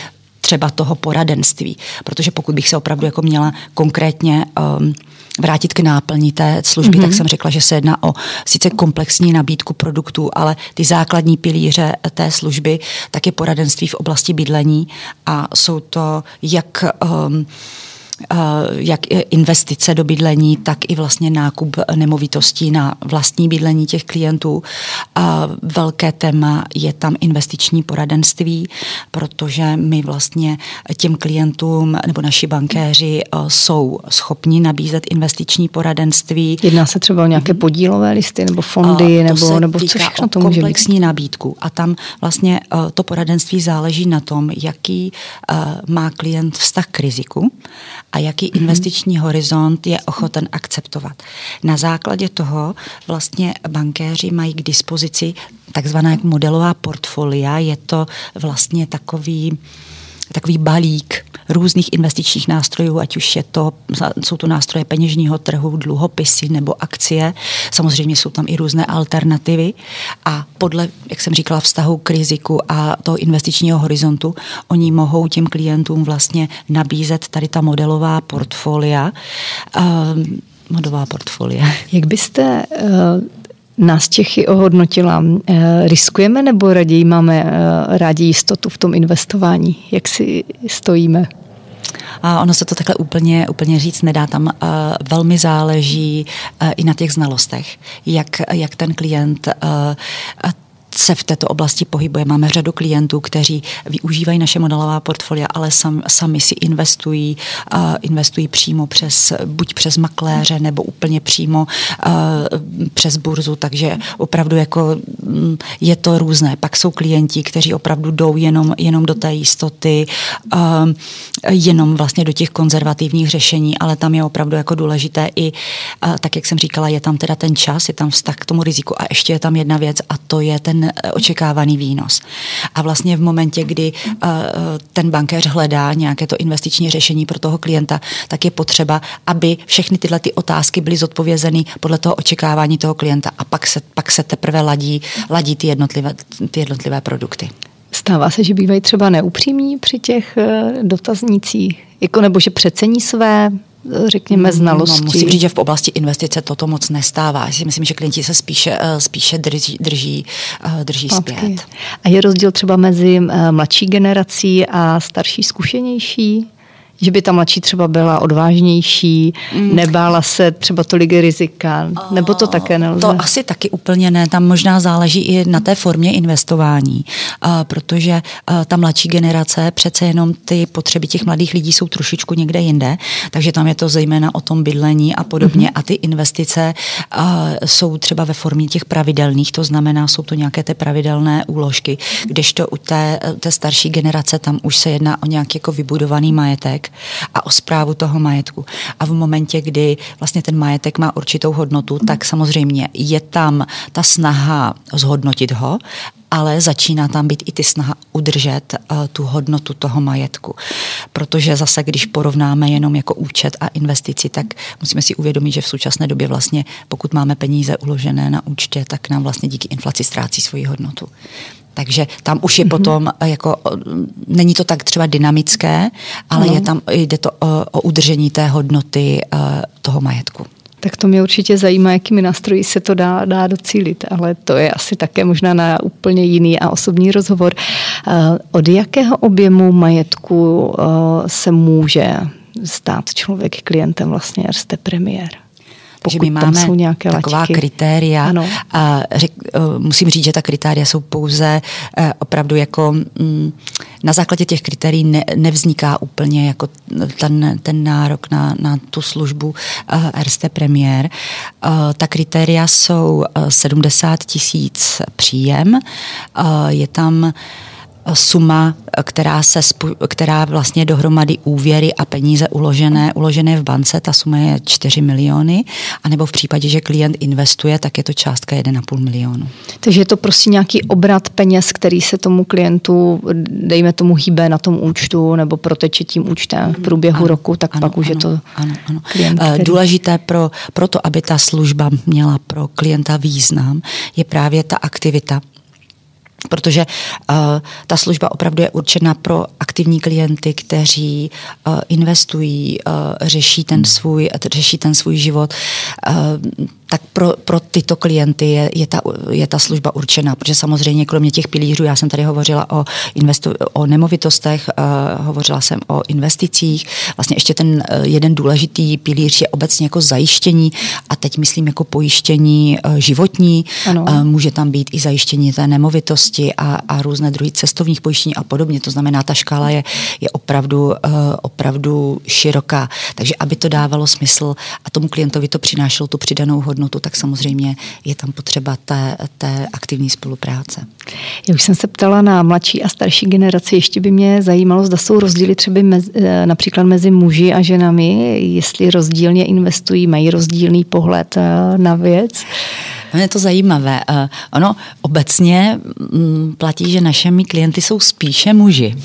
třeba toho poradenství. Protože pokud bych se opravdu jako měla konkrétně um, vrátit k náplní té služby, mm-hmm. tak jsem řekla, že se jedná o sice komplexní nabídku produktů, ale ty základní pilíře té služby, tak je poradenství v oblasti bydlení a jsou to jak um, Eh, jak investice do bydlení, tak i vlastně nákup nemovitostí na vlastní bydlení těch klientů. A velké téma je tam investiční poradenství, protože my vlastně těm klientům nebo naši bankéři eh, jsou schopni nabízet investiční poradenství. Jedná se třeba o nějaké mhm. podílové listy nebo fondy, to nebo, nebo co všechno to může komplexní být? nabídku. A tam vlastně eh, to poradenství záleží na tom, jaký má klient vztah k riziku a jaký mm-hmm. investiční horizont je ochoten akceptovat. Na základě toho vlastně bankéři mají k dispozici takzvaná modelová portfolia. Je to vlastně takový takový balík různých investičních nástrojů, ať už je to, jsou to nástroje peněžního trhu, dluhopisy nebo akcie. Samozřejmě jsou tam i různé alternativy a podle, jak jsem říkala, vztahu k riziku a toho investičního horizontu, oni mohou těm klientům vlastně nabízet tady ta modelová portfolia. Uh, modelová portfolia. Jak byste uh nás Čechy ohodnotila. Eh, riskujeme nebo raději máme eh, rádi jistotu v tom investování? Jak si stojíme? A ono se to takhle úplně, úplně říct nedá. Tam uh, velmi záleží uh, i na těch znalostech, jak, jak ten klient uh, se v této oblasti pohybuje. Máme řadu klientů, kteří využívají naše modelová portfolia, ale sam, sami si investují, uh, investují přímo přes, buď přes makléře, nebo úplně přímo uh, přes burzu, takže opravdu jako mm, je to různé. Pak jsou klienti, kteří opravdu jdou jenom, jenom do té jistoty, uh, jenom vlastně do těch konzervativních řešení, ale tam je opravdu jako důležité i, uh, tak jak jsem říkala, je tam teda ten čas, je tam vztah k tomu riziku a ještě je tam jedna věc a to je ten Eh, očekávaný výnos. A vlastně v momentě, kdy eh, ten bankéř hledá nějaké to investiční řešení pro toho klienta, tak je potřeba, aby všechny tyhle ty otázky byly zodpovězeny podle toho očekávání toho klienta a pak se, pak se teprve ladí, ladí ty, jednotlivé, ty jednotlivé produkty. Stává se, že bývají třeba neupřímní při těch eh, dotaznících, jako nebo že přecení své řekněme, mm, znalosti. No, musím říct, že v oblasti investice toto moc nestává. Já si myslím, že klienti se spíše, eh, spíše drží, drží, eh, drží zpět. A je rozdíl třeba mezi eh, mladší generací a starší, zkušenější? Že by ta mladší třeba byla odvážnější, mm. nebála se třeba tolik rizika, uh, nebo to také nelze? To asi taky úplně ne, tam možná záleží i na té formě investování, uh, protože uh, ta mladší generace, přece jenom ty potřeby těch mladých lidí jsou trošičku někde jinde, takže tam je to zejména o tom bydlení a podobně mm-hmm. a ty investice uh, jsou třeba ve formě těch pravidelných, to znamená, jsou to nějaké ty pravidelné úložky, kdežto u té, té starší generace tam už se jedná o nějaký jako vybudovaný majetek, a o zprávu toho majetku. A v momentě, kdy vlastně ten majetek má určitou hodnotu, tak samozřejmě je tam ta snaha zhodnotit ho, ale začíná tam být i ty snaha udržet uh, tu hodnotu toho majetku. Protože zase, když porovnáme jenom jako účet a investici, tak musíme si uvědomit, že v současné době vlastně, pokud máme peníze uložené na účtě, tak nám vlastně díky inflaci ztrácí svoji hodnotu. Takže tam už je mm-hmm. potom eh, jako, není to tak třeba dynamické, ale no. je tam, jde to o, o udržení té hodnoty uh, toho majetku. Tak to mě určitě zajímá, jakými nástroji se to dá, dá docílit, ale to je asi také možná na úplně jiný a osobní rozhovor. Od jakého objemu majetku se může stát člověk klientem vlastně Erste Premier? Takže my máme jsou nějaké taková lačky. kritéria. Ano. A řek, uh, musím říct, že ta kritéria jsou pouze uh, opravdu jako um, na základě těch kritérií ne, nevzniká úplně jako ten, ten nárok na, na tu službu uh, RST Premier. Uh, ta kritéria jsou uh, 70 tisíc příjem. Je tam suma, která, se, která vlastně dohromady úvěry a peníze uložené, uložené v bance, ta suma je 4 miliony, anebo v případě, že klient investuje, tak je to částka 1,5 milionu. Takže je to prostě nějaký obrat peněz, který se tomu klientu, dejme tomu, hýbe na tom účtu nebo proteče tím účtem v průběhu ano, roku, tak ano, pak už ano, je to ano, ano. klient, který... Důležité pro, pro to, aby ta služba měla pro klienta význam, je právě ta aktivita protože uh, ta služba opravdu je určena pro aktivní klienty, kteří uh, investují, uh, řeší ten svůj, řeší ten svůj život. Uh, tak pro, pro tyto klienty je, je, ta, je ta služba určena, protože samozřejmě kromě těch pilířů, já jsem tady hovořila o, investu, o nemovitostech, uh, hovořila jsem o investicích, vlastně ještě ten uh, jeden důležitý pilíř je obecně jako zajištění a teď myslím jako pojištění uh, životní, Uh, může tam být i zajištění té nemovitosti a, a různé druhy cestovních pojištění a podobně, to znamená, ta škála je, je opravdu, uh, opravdu široká, takže aby to dávalo smysl a tomu klientovi to přinášelo tu přidanou hodnotu, hodnotu, tak samozřejmě je tam potřeba té, té aktivní spolupráce. Já už jsem se ptala na mladší a starší generaci, ještě by mě zajímalo, zda jsou rozdíly třeba mezi, eh, například mezi muži a ženami, jestli rozdílně investují, mají rozdílný pohled eh, na věc. No je to zajímavé. Uh, ono obecně mm, platí, že našimi klienty jsou spíše muži.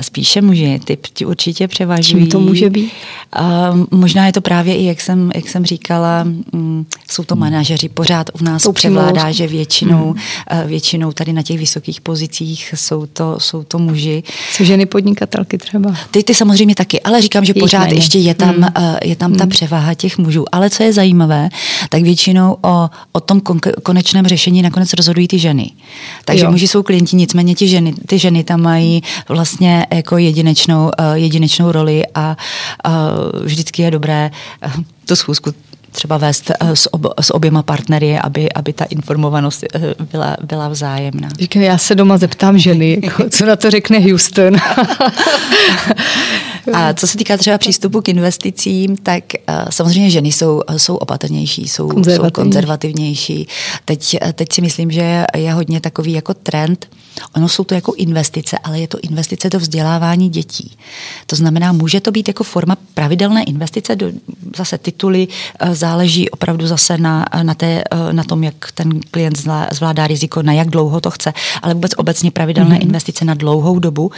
Spíše muži, ty ti určitě převažují. Čím to může být? Uh, možná je to právě i, jak jsem, jak jsem říkala, um, jsou to manažeři. Pořád u nás to převládá, že většinou, hmm. většinou tady na těch vysokých pozicích jsou to, jsou to muži. Jsou ženy podnikatelky třeba? Ty, ty samozřejmě taky, ale říkám, že pořád méně. ještě je tam, hmm. je tam hmm. ta převaha těch mužů. Ale co je zajímavé, tak většinou o, o tom kon- konečném řešení nakonec rozhodují ty ženy. Takže jo. muži jsou klienti, nicméně ty ženy, ty ženy tam mají vlastně jako jedinečnou, uh, jedinečnou roli a uh, vždycky je dobré uh, tu schůzku třeba vést s, ob, s oběma partnery, aby, aby ta informovanost byla, byla vzájemná. Říkám, já se doma zeptám ženy, jako, co na to řekne Houston. (laughs) A co se týká třeba přístupu k investicím, tak samozřejmě ženy jsou, jsou opatrnější, jsou, Konzervativní. jsou konzervativnější. Teď, teď si myslím, že je hodně takový jako trend, Ono jsou to jako investice, ale je to investice do vzdělávání dětí. To znamená, může to být jako forma pravidelné investice do zase tituly, eh, záleží opravdu zase na, na, té, eh, na tom, jak ten klient zvládá riziko, na jak dlouho to chce, ale vůbec obecně pravidelné mm-hmm. investice na dlouhou dobu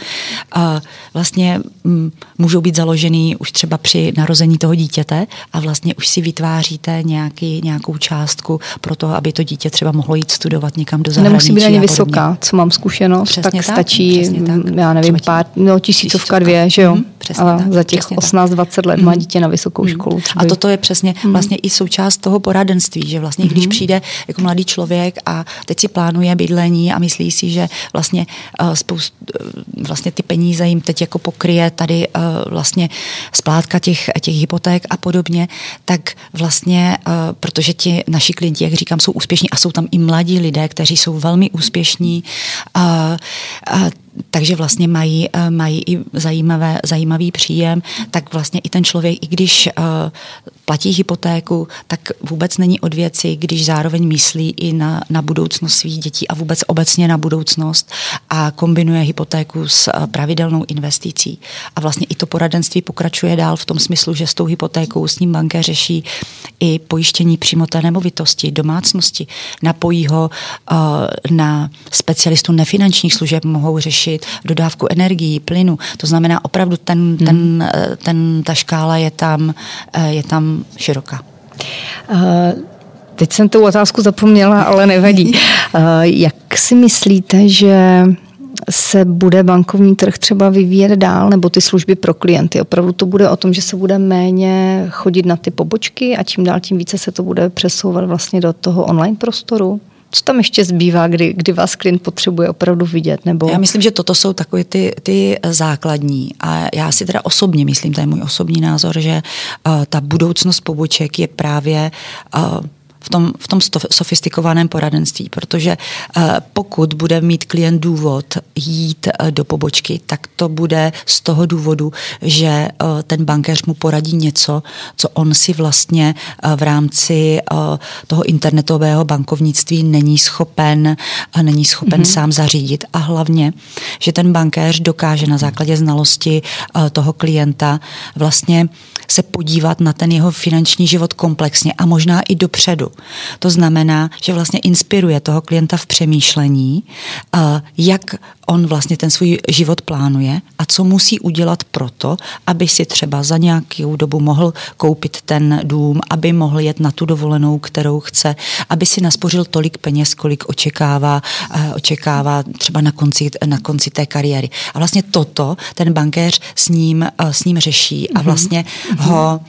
vlastně mm, můžou být založený už třeba při narození toho dítěte a vlastně už si vytváříte nějaký, nějakou částku pro to, aby to dítě třeba mohlo jít studovat někam do zahraničí. Nemusí být ani vysoká, co mám zkušenost zkušenost, přesně tak, tak stačí, tak. já nevím, pár, no tisícovka, dvě, že jo? Mm, přesně tak, za těch 18-20 let mm. má dítě na vysokou mm. školu. Třeba. A toto je přesně mm. vlastně i součást toho poradenství, že vlastně mm. když přijde jako mladý člověk a teď si plánuje bydlení a myslí si, že vlastně uh, spoust, uh, vlastně ty peníze jim teď jako pokryje tady uh, vlastně splátka těch, těch hypoték a podobně, tak vlastně, uh, protože ti naši klienti, jak říkám, jsou úspěšní a jsou tam i mladí lidé, kteří jsou velmi úspěšní, uh, a takže vlastně mají, mají i zajímavé, zajímavý příjem, tak vlastně i ten člověk, i když uh, platí hypotéku, tak vůbec není od věci, když zároveň myslí i na, na budoucnost svých dětí a vůbec obecně na budoucnost a kombinuje hypotéku s uh, pravidelnou investicí. A vlastně i to poradenství pokračuje dál v tom smyslu, že s tou hypotékou s ním banka řeší i pojištění přímo té nemovitosti, domácnosti, napojí ho na specialistu nefinančních služeb, mohou řešit dodávku energií, plynu. To znamená opravdu ten, hmm. ten, eh, ten, ta škála je tam, eh, je tam široká. Uh... Teď jsem tu otázku zapomněla, ale nevadí. (laughs) Jak si myslíte, že se bude bankovní trh třeba vyvíjet dál, nebo ty služby pro klienty? Opravdu to bude o tom, že se bude méně chodit na ty pobočky a čím dál tím více se to bude přesouvat vlastně do toho online prostoru? Co tam ještě zbývá, kdy, kdy vás klient potřebuje opravdu vidět? Nebo... Já myslím, že toto jsou takové ty, ty základní. A já si teda osobně myslím, to je můj osobní názor, že uh, ta budoucnost poboček je právě uh, v tom, v tom sofistikovaném poradenství, protože eh, pokud bude mít klient důvod jít eh, do pobočky, tak to bude z toho důvodu, že eh, ten bankéř mu poradí něco, co on si vlastně v rámci toho internetového bankovnictví není schopen, není schopen mm-hmm. sám zařídit. A hlavně, že ten bankéř dokáže na základě znalosti toho klienta vlastně se podívat na ten jeho finanční život komplexně a možná i dopředu. To znamená, že vlastně inspiruje toho klienta v přemýšlení, jak on vlastně ten svůj život plánuje a co musí udělat proto, aby si třeba za nějakou dobu mohl koupit ten dům, aby mohl jet na tu dovolenou, kterou chce, aby si naspořil tolik peněz, kolik očekává, očekává třeba na konci, na konci té kariéry. A vlastně toto ten bankéř s ním, s ním řeší a mhm. vlastně mm-hmm. ho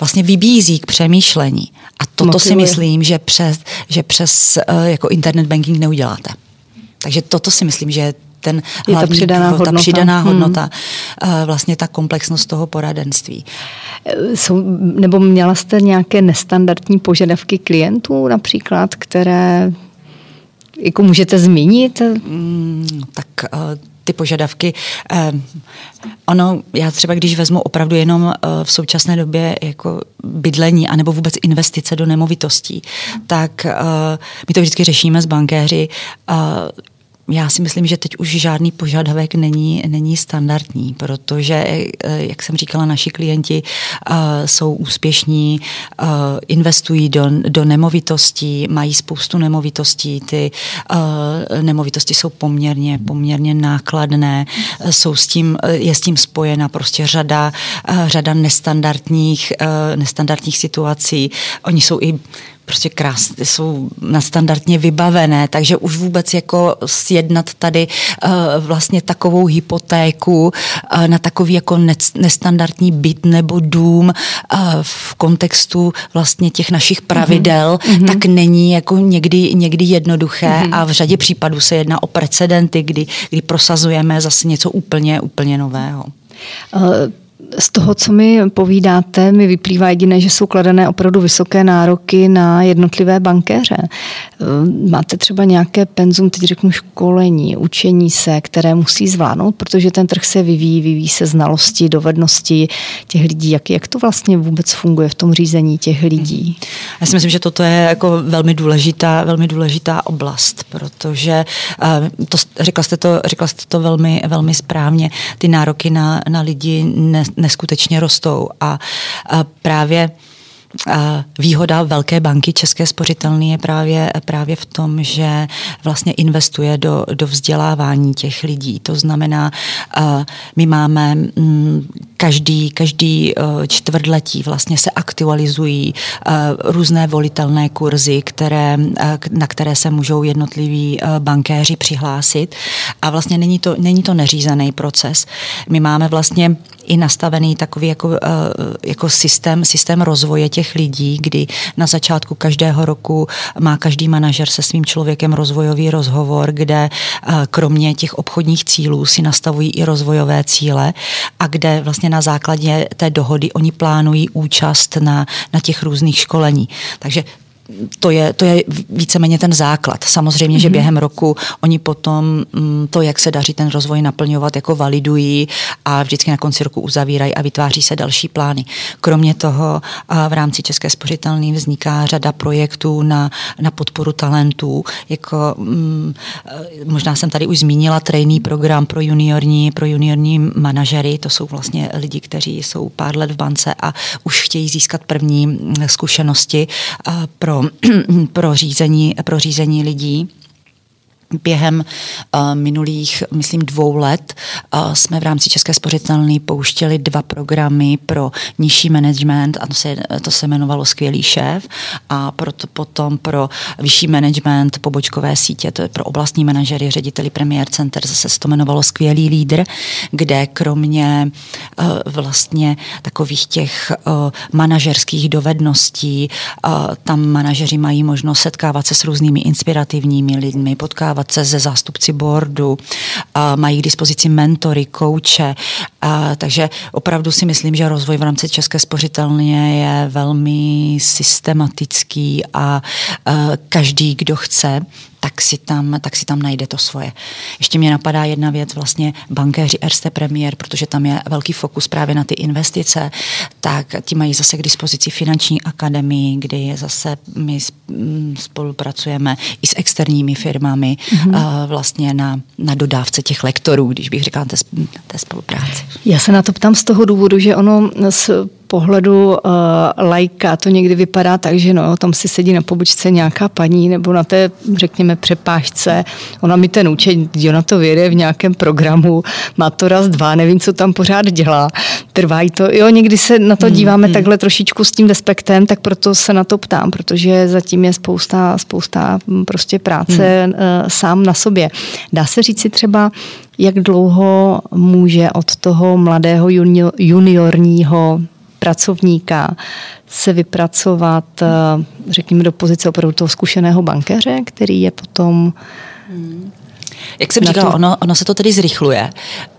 vlastně vybízí k přemýšlení. A toto Motivuje. si myslím, že přes, že přes uh, jako internet banking neuděláte. Takže toto si myslím, že ten je hlavní, ta přidaná hodnota, ta přidaná hmm. hodnota hmm. vlastně ta komplexnost toho poradenství. Jsou, nebo měla jste nějaké nestandardní požadavky klientů například, které jako můžete zmínit? Mm, tak uh, ty požadavky. Ono, já třeba když vezmu opravdu jenom v současné době jako bydlení anebo vůbec investice do nemovitostí, tak my to vždycky řešíme s bankéři. Já si myslím, že teď už žádný požadavek není, není standardní, protože, eh, jak jsem říkala, naši klienti uh, jsou úspěšní, uh, investují do, do nemovitostí, mají spoustu nemovitostí, ty uh, nemovitosti jsou poměrně, poměrně nákladné, jsou s tím, je s tím spojena prostě řada, řada nestandardních, nestandardních situací. Oni jsou i prostě krásně, jsou nadstandardně vybavené, takže už vůbec jako sjednat tady uh, vlastně takovou hypotéku uh, na takový jako nestandardní byt nebo dům uh, v kontextu vlastně těch našich pravidel, mm-hmm. tak není jako někdy, někdy jednoduché mm-hmm. a v řadě případů se jedná o precedenty, kdy, kdy prosazujeme zase něco úplně, úplně nového. Z toho, co mi povídáte, mi vyplývá jediné, že jsou kladené opravdu vysoké nároky na jednotlivé bankéře. Eh, máte třeba nějaké penzum, teď řeknu školení, učení se, které musí zvládnout, protože ten trh se vyvíjí, vyvíjí se znalosti, dovednosti těch lidí. Jak, jak to vlastně vůbec funguje v tom řízení těch lidí? Já si myslím, že toto je jako velmi důležitá, velmi důležitá oblast, protože eh, to, řekla, jste to, řekla jste to velmi, velmi správně. Ty nároky na, na lidi ne, neskutečně rostou a, a právě Výhoda velké banky České spořitelny je právě, právě v tom, že vlastně investuje do, do vzdělávání těch lidí. To znamená, my máme mm, každý, každý čtvrtletí vlastně se aktualizují různé volitelné kurzy, které, na které se můžou jednotliví bankéři přihlásit. A vlastně není to, není to neřízený proces. My máme vlastně i nastavený takový jako, eh, jako systém, systém rozvoje těch lidí, kdy na začátku každého roku má každý manažer se svým člověkem rozvojový rozhovor, kde eh, kromě těch obchodních cílů si nastavují i rozvojové cíle a kde vlastně na základě té dohody oni plánují účast na, na těch různých školení. Takže to je, to je víceméně ten základ. Samozřejmě, mm-hmm. že mhm. během roku oni potom mm, to, jak se daří ten rozvoj naplňovat, jako validují a vždycky na konci roku uzavírají a vytváří se další plány. Kromě toho v rámci České spořitelny vzniká řada projektů na, na podporu talentů, jako mm, možná jsem tady už zmínila trainee program pro juniorní, pro juniorní manažery, to jsou vlastně lidi, kteří jsou pár let v bance a už chtějí získat první mm, zkušenosti pro (clears throat) pro, řízení, pro řízení lidí Během uh, minulých, myslím, dvou let uh, jsme v rámci České spořitelny pouštěli dva programy pro nižší management a to se, to se jmenovalo Skvělý šéf a proto potom pro vyšší management pobočkové sítě, to je pro oblastní manažery, řediteli Premier Center, zase se to jmenovalo Skvělý lídr, kde kromě uh, vlastně takových těch manažerských dovedností, tam manažeři mají možnost setkávat se s různými inspirativními lidmi, potkávat setkávat se ze zástupci boardu, mají k dispozici mentory, kouče, takže opravdu si myslím, že rozvoj v rámci České spořitelně je velmi systematický a každý, kdo chce, tak si, tam, tak si tam najde to svoje. Ještě mě napadá jedna věc, vlastně bankéři Erste Premier, protože tam je velký fokus právě na ty investice, tak ti mají zase k dispozici finanční akademii, kdy zase my mm, spolupracujeme i s externími firmami mm-hmm. vlastně na, na dodávce těch lektorů, když bych říkala té, té spolupráci. Já se na to ptám z toho důvodu, že ono s pohledu uh, lajka to někdy vypadá tak, že no, tam si sedí na pobočce nějaká paní nebo na té, řekněme, přepážce. Ona mi ten účet, ona to vyjede v nějakém programu, má to raz, dva, nevím, co tam pořád dělá. Trvá to. Jo, někdy se na to hmm, díváme hmm. takhle trošičku s tím despektem, tak proto se na to ptám, protože zatím je spousta, spousta hm, prostě práce hmm. uh, sám na sobě. Dá se říct si třeba, jak dlouho může od toho mladého juniorního pracovníka se vypracovat, eh, řekněme, do pozice opravdu toho zkušeného bankéře, který je potom hmm. Jak jsem říkala, ono, ono se to tedy zrychluje.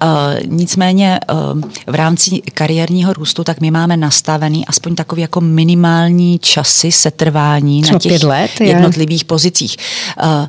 Uh, nicméně uh, v rámci kariérního růstu, tak my máme nastavený aspoň takový jako minimální časy setrvání Třeba na těch let, jednotlivých pozicích. Uh,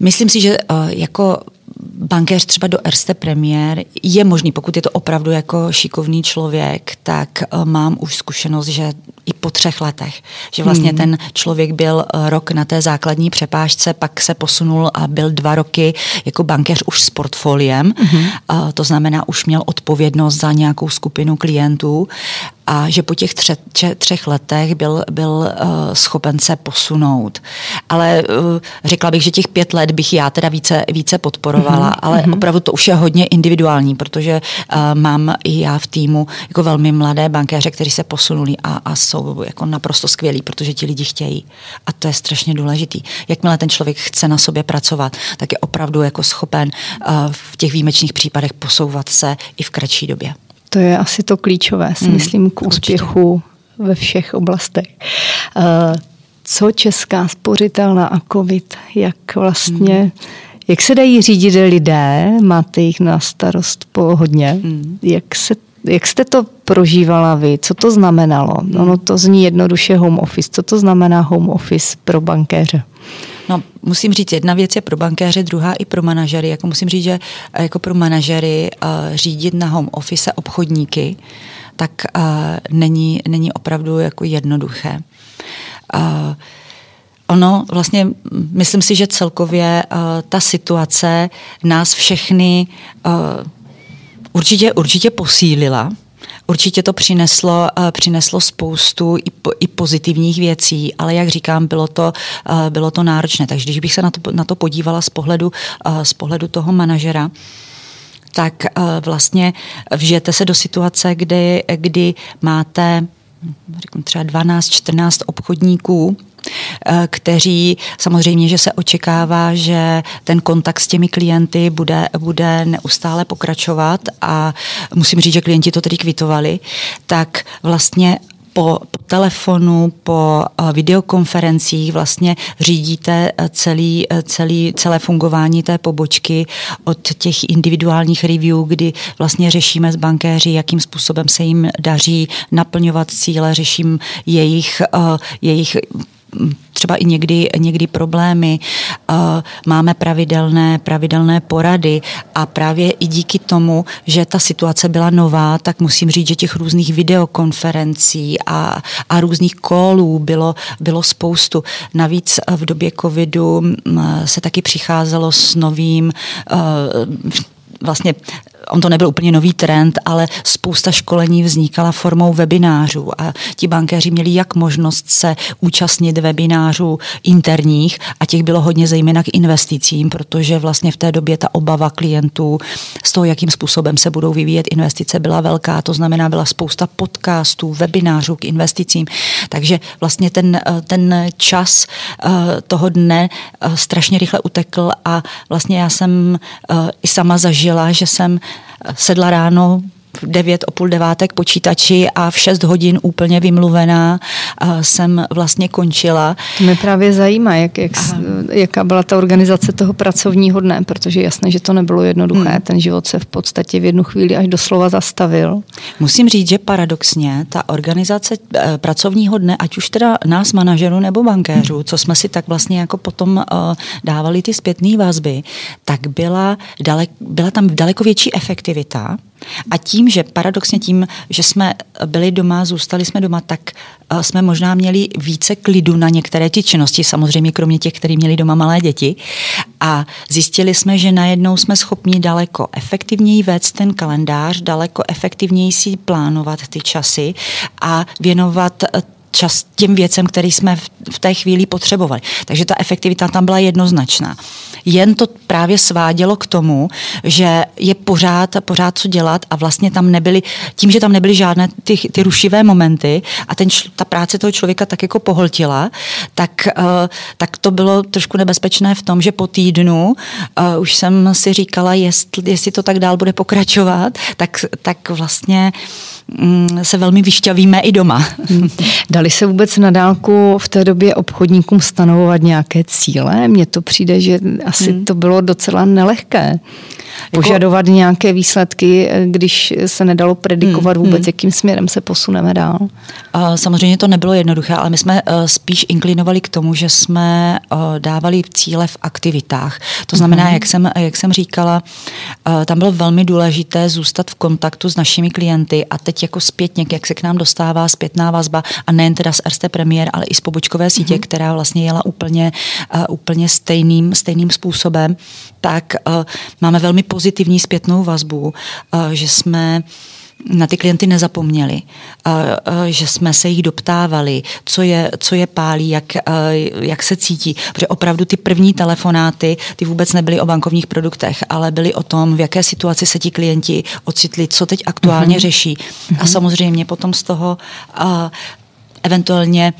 myslím si, že uh, jako bankéř třeba do Erste Premier je možný, pokud je to opravdu jako šikovný člověk, tak uh, mám už zkušenost, že i po třech letech, že vlastně hmm. ten člověk byl uh, rok na té základní přepážce, pak se posunul a byl dva roky jako bankéř už s portfoliem, hmm. to znamená už měl odpovědnost za nějakou skupinu klientů a že po těch tře, tře, třech letech byl, byl uh, schopen se posunout. Ale uh, řekla bych, že těch pět let bych já teda více, více podporovala, mm-hmm. ale mm-hmm. opravdu to už je hodně individuální, protože uh, mám i já v týmu jako velmi mladé bankéře, kteří se posunuli a, a jsou jako naprosto skvělí, protože ti lidi chtějí. A to je strašně důležitý. Jakmile ten člověk chce na sobě pracovat, tak je opravdu jako schopen uh, v těch výjimečných případech posouvat se i v kratší době. To je asi to klíčové, si hmm, myslím, k úspěchu určitě. ve všech oblastech. Uh, co Česká spořitelna a COVID, jak vlastně, hmm. jak se dají řídit lidé, máte jich na starost po hodně, hmm. jak se Jak jste to prožívala vy? Co to znamenalo? Ono to zní jednoduše home office. Co to znamená home office pro bankéře? No, musím říct, jedna věc je pro bankéře, druhá i pro manažery. Jako musím říct, že eh, jako pro manažery uh, řídit na home office obchodníky, tak uh, není, není opravdu jako jednoduché. Uh, Ono vlastně, myslím si, že celkově uh, ta situace nás všechny uh, určitě, určitě posílila. Určitě to přineslo, uh, přineslo spoustu i, po, i pozitivních věcí, ale jak říkám, bylo to, uh, bylo to náročné. Takže když bych se na to, na to podívala z pohledu, uh, z pohledu toho manažera, tak vlastně vžijete se do situace, kdy, kdy máte řeknu třeba 12-14 obchodníků, Eh, kteří samozřejmě, že se očekává, že ten kontakt s těmi klienty bude, bude neustále pokračovat a musím říct, že klienti to tedy kvitovali, tak vlastně po, po telefonu, po uh, videokonferencích vlastně řídíte eh, celý, celý, celé fungování té pobočky od těch individuálních review, kdy vlastně řešíme s bankéři, jakým způsobem se jim daří naplňovat cíle, řeším jejich, jejich třeba i někdy, někdy problémy, máme pravidelné, pravidelné porady a právě i díky tomu, že ta situace byla nová, tak musím říct, že těch různých videokonferencí a, a různých kolů bylo, bylo spoustu. Navíc v době covidu se taky přicházelo s novým vlastně on to nebyl úplně nový trend, ale spousta školení vznikala formou webinářů a ti bankéři měli jak možnost se účastnit webinářů interních a těch bylo hodně zejména k investicím, protože vlastně v té době ta obava klientů z toho, jakým způsobem se budou vyvíjet investice, byla velká. To znamená, byla spousta podcastů, webinářů k investicím. Takže vlastně ten, ten čas eh, toho dne eh, strašně rychle utekl a vlastně já jsem eh, i sama zažila, že jsem sedla ráno v devět o půl devátek počítači a v šest hodin úplně vymluvená jsem vlastně končila. To mě právě zajímá, jak, jak, jaká byla ta organizace toho pracovního dne, protože jasné, že to nebylo jednoduché. Hmm. Ten život se v podstatě v jednu chvíli až doslova zastavil. Musím říct, že paradoxně ta organizace eh, pracovního dne, ať už teda nás manažerů nebo bankéřů, hmm. co jsme si tak vlastně jako potom uh, dávali ty zpětné vazby, tak byla, dalek, byla tam daleko větší efektivita a tím, že paradoxně tím, že jsme byli doma, zůstali jsme doma, tak eh, jsme možná měli více klidu na některé ty činnosti, samozřejmě kromě těch, kteří měli doma malé děti. A zjistili jsme, že najednou jsme schopni daleko efektivněji vést ten kalendář, daleko efektivněji si plánovat ty časy a věnovat eh, čas těm věcem, který jsme v té chvíli potřebovali. Takže ta efektivita tam byla jednoznačná. Jen to právě svádělo k tomu, že je pořád, pořád co dělat a vlastně tam nebyly, tím, že tam nebyly žádné ty, ty rušivé momenty a ten, ta práce toho člověka tak jako pohltila, tak, uh, tak to bylo trošku nebezpečné v tom, že po týdnu uh, už jsem si říkala, jestli, jestli to tak dál bude pokračovat, tak, tak vlastně se velmi vyšťavíme i doma. (laughs) Dali se vůbec na dálku v té době obchodníkům stanovovat nějaké cíle? Mně to přijde, že asi hmm. to bylo docela nelehké. Jako- Požadovat jako... nějaké výsledky, když se nedalo predikovat hmm, vůbec, hmm. jakým směrem se posuneme dál. Samozřejmě to nebylo jednoduché, ale my jsme eh, spíš inklinovali k tomu, že jsme eh, dávali cíle v aktivitách. To znamená, hmm. jak, jsem, jak jsem říkala, eh, tam bylo velmi důležité zůstat v kontaktu s našimi klienty a teď jako zpětně, jak se k nám dostává zpětná vazba a nejen teda z RST Premier, ale i z pobočkové sítě, hmm. která vlastně jela úplně, úplně stejným, stejným způsobem, tak máme velmi pozitivní zpětnou vazbu, eh, že jsme na ty klienty nezapomněli, že jsme se jich doptávali, co je, co je pálí, jak, jak se cítí. Protože opravdu ty první telefonáty, ty vůbec nebyly o bankovních produktech, ale byly o tom, v jaké situaci se ti klienti ocitli, co teď aktuálně mm-hmm. řeší. A mhm. samozřejmě potom z toho eventuálně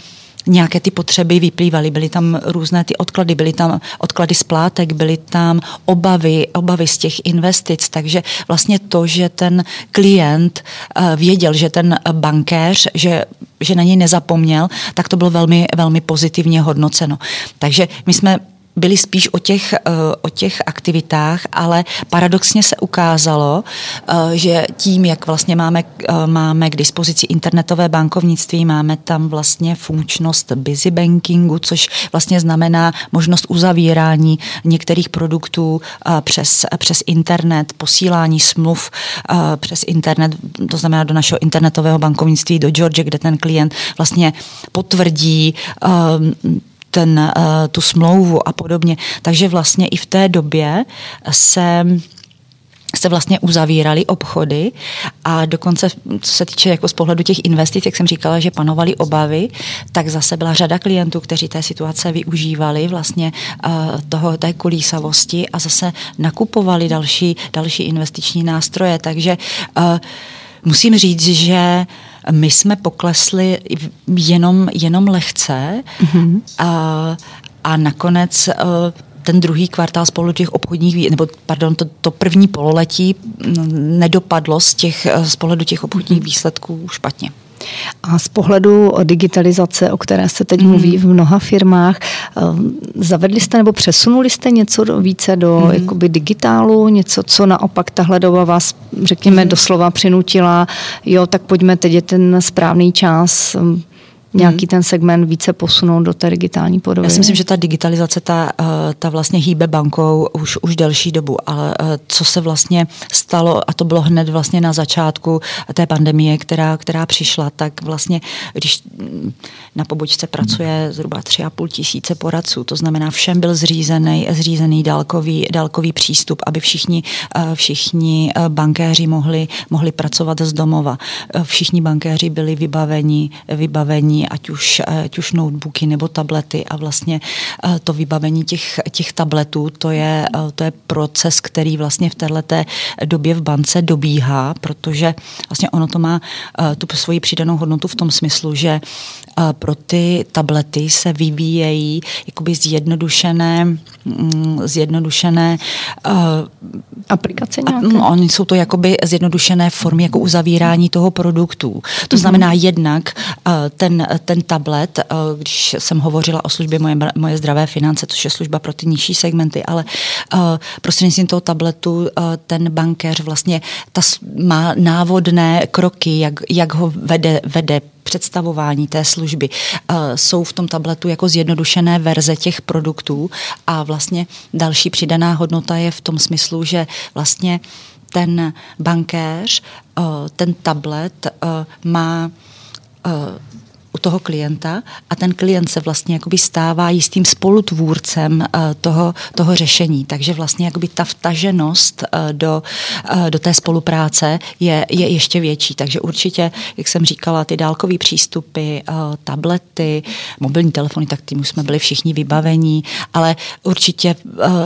nějaké ty potřeby vyplývaly. Byly tam různé ty odklady, byly tam odklady splátek, byly tam obavy, obavy z těch investic, takže vlastně to, že ten klient eh, věděl, že ten bankéř, že, že na něj nezapomněl, tak to bylo velmi, velmi pozitivně hodnoceno. Takže my jsme byly spíš o těch, eh, o těch aktivitách, ale paradoxně se ukázalo, eh, že tím, jak vlastně máme, eh, máme k dispozici internetové bankovnictví, máme tam vlastně funkčnost busy bankingu, což vlastně znamená možnost uzavírání některých produktů přes, přes internet, posílání smluv přes internet, to znamená do našeho internetového bankovnictví do George, kde ten klient vlastně potvrdí ten, uh, tu smlouvu a podobně. Takže vlastně i v té době se se vlastně uzavíraly obchody a dokonce, co se týče jako z pohledu těch investic, jak jsem říkala, že panovaly obavy, tak zase byla řada klientů, kteří té situace využívali vlastně uh, toho, té kolísavosti a zase nakupovali další, další investiční nástroje. Takže uh, musím říct, že uh, my jsme poklesli jenom, jenom lehce mm-hmm. a, a nakonec eh, ten druhý kvartál spolu těch obchodních, nebo pardon, to, to první pololetí nedopadlo z, těch, eh, z pohledu těch obchodních výsledků špatně. A z pohledu digitalizace, o které se teď mm. mluví v mnoha firmách, eh, zavedli jste nebo přesunuli jste něco více do mm. jakoby digitálu, něco, co naopak tahle doba vás, řekněme, mm. doslova přinutila, jo, tak pojďme, teď je ten správný čas, nějaký hmm. ten segment více posunout do té digitální podoby. Já si myslím, že ta digitalizace, ta, eh, ta vlastně hýbe bankou už, už delší dobu, ale eh, co se vlastně stalo, a to bylo hned vlastně na začátku té pandemie, která, která přišla, tak vlastně, když na pobočce pracuje zhruba 3,5 tisíce poradců, to znamená všem byl zřízený, zřízený dálkový, dálkový přístup, aby všichni, eh, všichni bankéři mohli, mohli pracovat z domova. Všichni bankéři byli vybaveni, vybaveni ať už, ať už notebooky nebo tablety a vlastně eh, to vybavení těch, těch tabletů, to je, eh, to je proces, který vlastně v této době v bance dobíhá, protože vlastně ono to má eh, tu svoji přidanou hodnotu v tom smyslu, že pro ty tablety se vyvíjejí jakoby zjednodušené, mm, zjednodušené aplikace nějaké? No, oni jsou to jakoby zjednodušené formy jako uzavírání toho produktu. To mhm. znamená jednak ten, ten tablet, když jsem hovořila o službě moje, moje zdravé finance, což je služba pro ty nižší segmenty, ale prostřednictvím toho tabletu ten bankéř vlastně ta, má návodné kroky, jak, jak ho vede, vede představování té služby. Jsou v tom tabletu jako zjednodušené verze těch produktů a vlastně další přidaná hodnota je v tom smyslu, že vlastně ten bankéř, ten tablet má u toho klienta a ten klient se vlastně jakoby stává jistým spolutvůrcem uh, toho, toho řešení. Takže vlastně jakoby ta vtaženost uh, do, uh, do té spolupráce je, je ještě větší. Takže určitě, jak jsem říkala, ty dálkové přístupy, tablety, mobilní telefony, tak tím už jsme byli všichni vybavení, ale určitě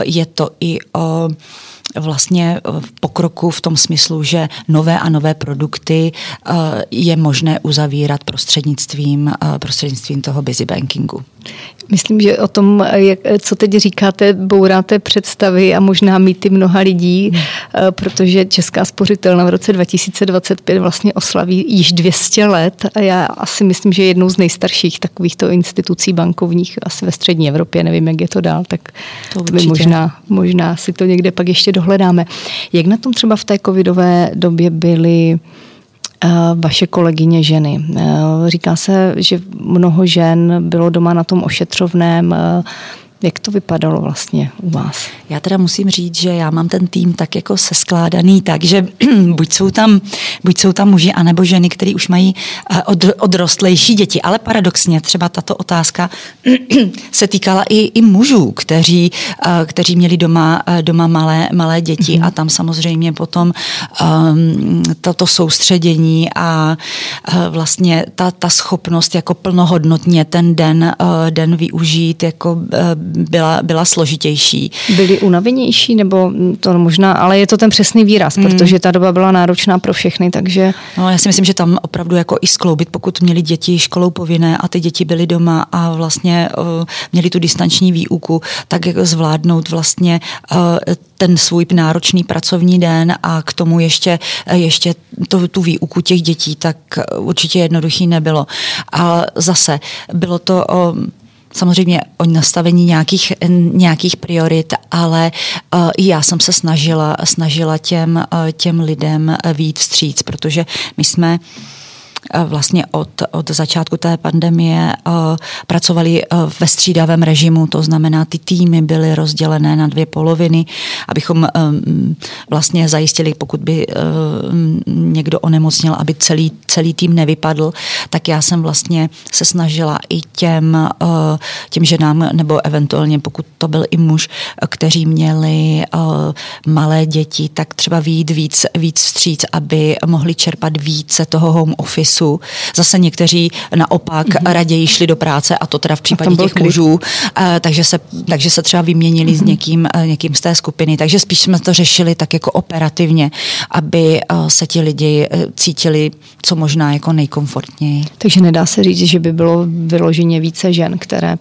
je to i o vlastně pokroku v tom smyslu, že nové a nové produkty je možné uzavírat prostřednictvím, prostřednictvím toho busy bankingu. Myslím, že o tom, jak, co teď říkáte, bouráte představy a možná mýty mnoha lidí, hmm. protože Česká spořitelna v roce 2025 vlastně oslaví již 200 let a já asi myslím, že je jednou z nejstarších takovýchto institucí bankovních asi ve střední Evropě, nevím, jak je to dál, tak to by možná, možná si to někde pak ještě dohledáme. Jak na tom třeba v té covidové době byly Eh, vaše kolegyně ženy. Eh, říká se, že mnoho žen bylo doma na tom ošetřovném, eh, jak to vypadalo vlastně u vás? Já teda musím říct, že já mám ten tým tak jako seskládaný tak, že (clears throat) buď jsou tam, buď jsou tam muži, anebo ženy, které už mají eh, od, odrostlejší děti. Ale paradoxně třeba tato otázka (clears throat) se týkala i, i mužů, kteří, eh, kteří měli doma, eh, doma malé, malé děti mm-hmm. a tam samozřejmě potom um, toto soustředění a uh, vlastně ta, ta schopnost jako plnohodnotně ten den, uh, den využít jako uh, byla, byla složitější. Byli unavenější, nebo to možná, ale je to ten přesný výraz, hmm. protože ta doba byla náročná pro všechny, takže... No, já si myslím, že tam opravdu jako i skloubit, pokud měli děti školou povinné a ty děti byly doma a vlastně uh, měli tu distanční výuku, tak jako zvládnout vlastně uh, ten svůj náročný pracovní den a k tomu ještě, ještě to, tu výuku těch dětí, tak určitě jednoduchý nebylo. A zase bylo to o samozřejmě o nastavení nějakých, nějakých priorit, ale uh, i já jsem se snažila, snažila těm, uh, těm lidem výjít vstříc, protože my jsme uh, vlastně od, od začátku té pandemie pracovali ve střídavém režimu, to znamená, ty týmy byly rozdělené na dvě poloviny, abychom vlastně zajistili, pokud by někdo onemocněl, aby celý, celý tým nevypadl, tak já jsem vlastně se snažila i těm, těm ženám, nebo eventuálně pokud to byl i muž, kteří měli malé děti, tak třeba výjít víc, víc vstříc, aby mohli čerpat více toho home office času. Zase někteří naopak mm-hmm. raději šli do práce a to teda v případě těch klid. mužů, uh, takže, se, takže se třeba vyměnili mm-hmm. s někým, uh, někým z té skupiny. Takže spíš jsme to řešili tak jako operativně, aby uh, se ti lidi cítili co možná jako nejkomfortněji. Takže nedá se říct, že by bylo vyloženě více žen, které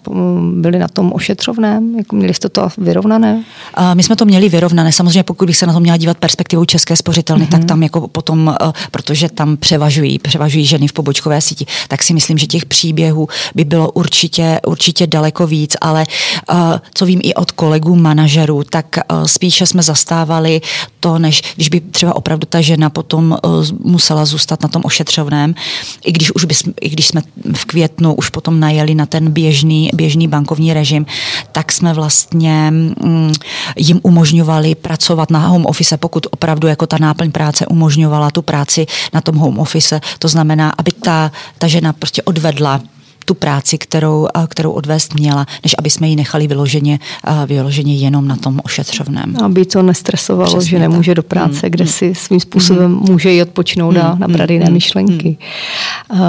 byly na tom ošetřovném? Jako měli jste to vyrovnané? Uh, my jsme to měli vyrovnané. Samozřejmě pokud bych se na to měla dívat perspektivou České spořitelny, mm-hmm. tak tam jako potom, uh, protože tam převažují, převažují ženy v pobočkové síti, tak si myslím, že těch příběhů by bylo určitě, určitě daleko víc, ale uh, co vím i od kolegů manažerů, tak uh, spíše jsme zastávali to, než když by třeba opravdu ta žena potom musela zůstat na tom ošetřovném, i když, už bys, i když jsme v květnu už potom najeli na ten běžný, běžný bankovní režim, tak jsme vlastně um, jim umožňovali pracovat na home office, pokud opravdu jako ta náplň práce umožňovala tu práci na tom home office. To znamená, aby ta, ta žena prostě odvedla tu práci, kterou, kterou odvést měla, než aby jsme ji nechali vyloženě, vyloženě jenom na tom ošetřovném. Aby to nestresovalo, Přesně že nemůže tak. do práce, mm, kde mm, si svým způsobem mm, může jít odpočinout mm, a nabrat jiné mm, myšlenky. Mm. Uh,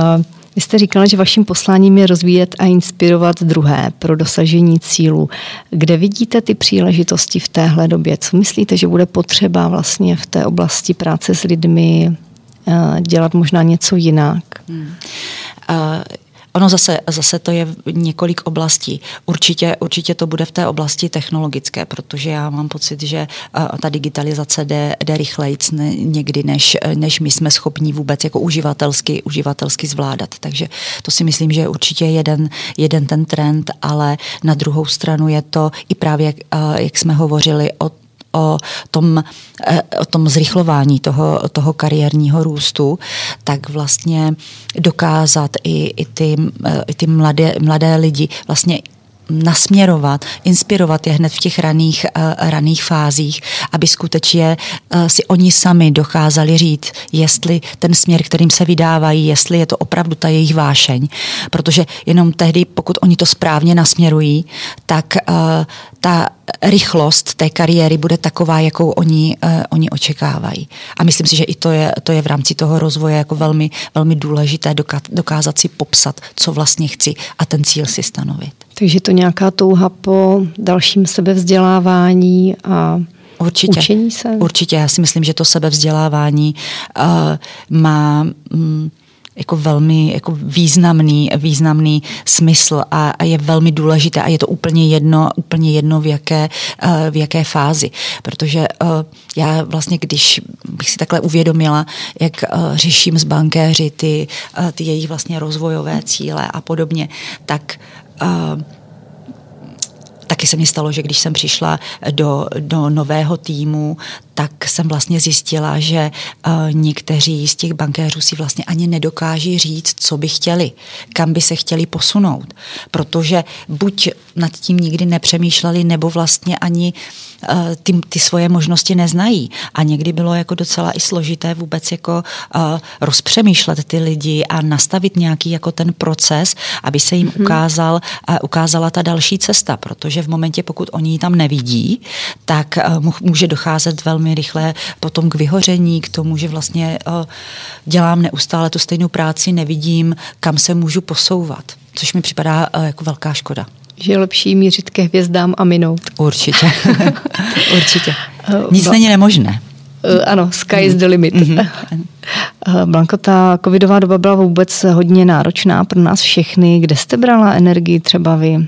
vy jste říkala, že vaším posláním je rozvíjet a inspirovat druhé pro dosažení cílu. Kde vidíte ty příležitosti v téhle době? Co myslíte, že bude potřeba vlastně v té oblasti práce s lidmi dělat možná něco jinak? Hmm. Uh, Ono zase, zase to je několik oblastí. Určitě, určitě to bude v té oblasti technologické, protože já mám pocit, že uh, ta digitalizace jde, jde rychleji někdy, než, než my jsme schopni vůbec jako uživatelsky, uživatelsky zvládat. Takže to si myslím, že je určitě jeden, jeden ten trend, ale na druhou stranu je to i právě, uh, jak jsme hovořili o o tom, eh, o tom zrychlování toho, toho kariérního růstu, tak vlastně dokázat i, i ty, eh, i ty mladé, mladé lidi vlastně nasměrovat, inspirovat je hned v těch raných, uh, raných fázích, aby skutečně uh, si oni sami dokázali říct, jestli ten směr, kterým se vydávají, jestli je to opravdu ta jejich vášeň. Protože jenom tehdy, pokud oni to správně nasměrují, tak uh, ta rychlost té kariéry bude taková, jakou oni, uh, oni očekávají. A myslím si, že i to je, to je v rámci toho rozvoje jako velmi, velmi důležité dokázat si popsat, co vlastně chci a ten cíl si stanovit. Takže to nějaká touha po dalším sebevzdělávání a Určitě, učení se? Určitě, já si myslím, že to sebevzdělávání uh, má um, jako velmi jako významný, významný smysl a, a je velmi důležité a je to úplně jedno, úplně jedno v, jaké, uh, v jaké fázi. Protože uh, já vlastně, když bych si takhle uvědomila, jak uh, řeším s bankéři ty, ty jejich vlastně rozvojové cíle a podobně, tak taky se mi stalo, že když jsem přišla do, do nového týmu, tak jsem vlastně zjistila, že uh, někteří z těch bankéřů si vlastně ani nedokáží říct, co by chtěli, kam by se chtěli posunout, protože buď nad tím nikdy nepřemýšleli, nebo vlastně ani uh, ty, ty svoje možnosti neznají. A někdy bylo jako docela i složité vůbec jako uh, rozpřemýšlet ty lidi a nastavit nějaký jako ten proces, aby se jim mm-hmm. ukázal, uh, ukázala ta další cesta, protože v momentě, pokud oni ji tam nevidí, tak může docházet velmi rychle potom k vyhoření, k tomu, že vlastně dělám neustále tu stejnou práci, nevidím, kam se můžu posouvat, což mi připadá jako velká škoda. Že je lepší mířit ke hvězdám a minout. Určitě. (laughs) Určitě. Nic není nemožné. Ano, sky is the limit. Mm-hmm. (laughs) Blanko, ta covidová doba byla vůbec hodně náročná pro nás všechny. Kde jste brala energii třeba vy?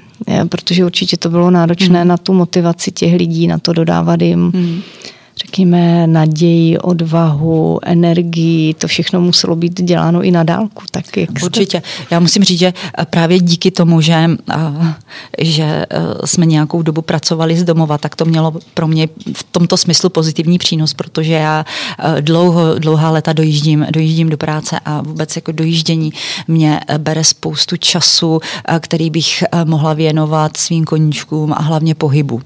Protože určitě to bylo náročné mm. na tu motivaci těch lidí, na to dodávat jim mm řekněme, naději, odvahu, energii, to všechno muselo být děláno i na dálku. Tak jak jste... Určitě. Já musím říct, že právě díky tomu, že, že jsme nějakou dobu pracovali z domova, tak to mělo pro mě v tomto smyslu pozitivní přínos, protože já dlouho, dlouhá léta dojíždím, dojíždím do práce a vůbec jako dojíždění mě bere spoustu času, který bych mohla věnovat svým koníčkům a hlavně pohybu.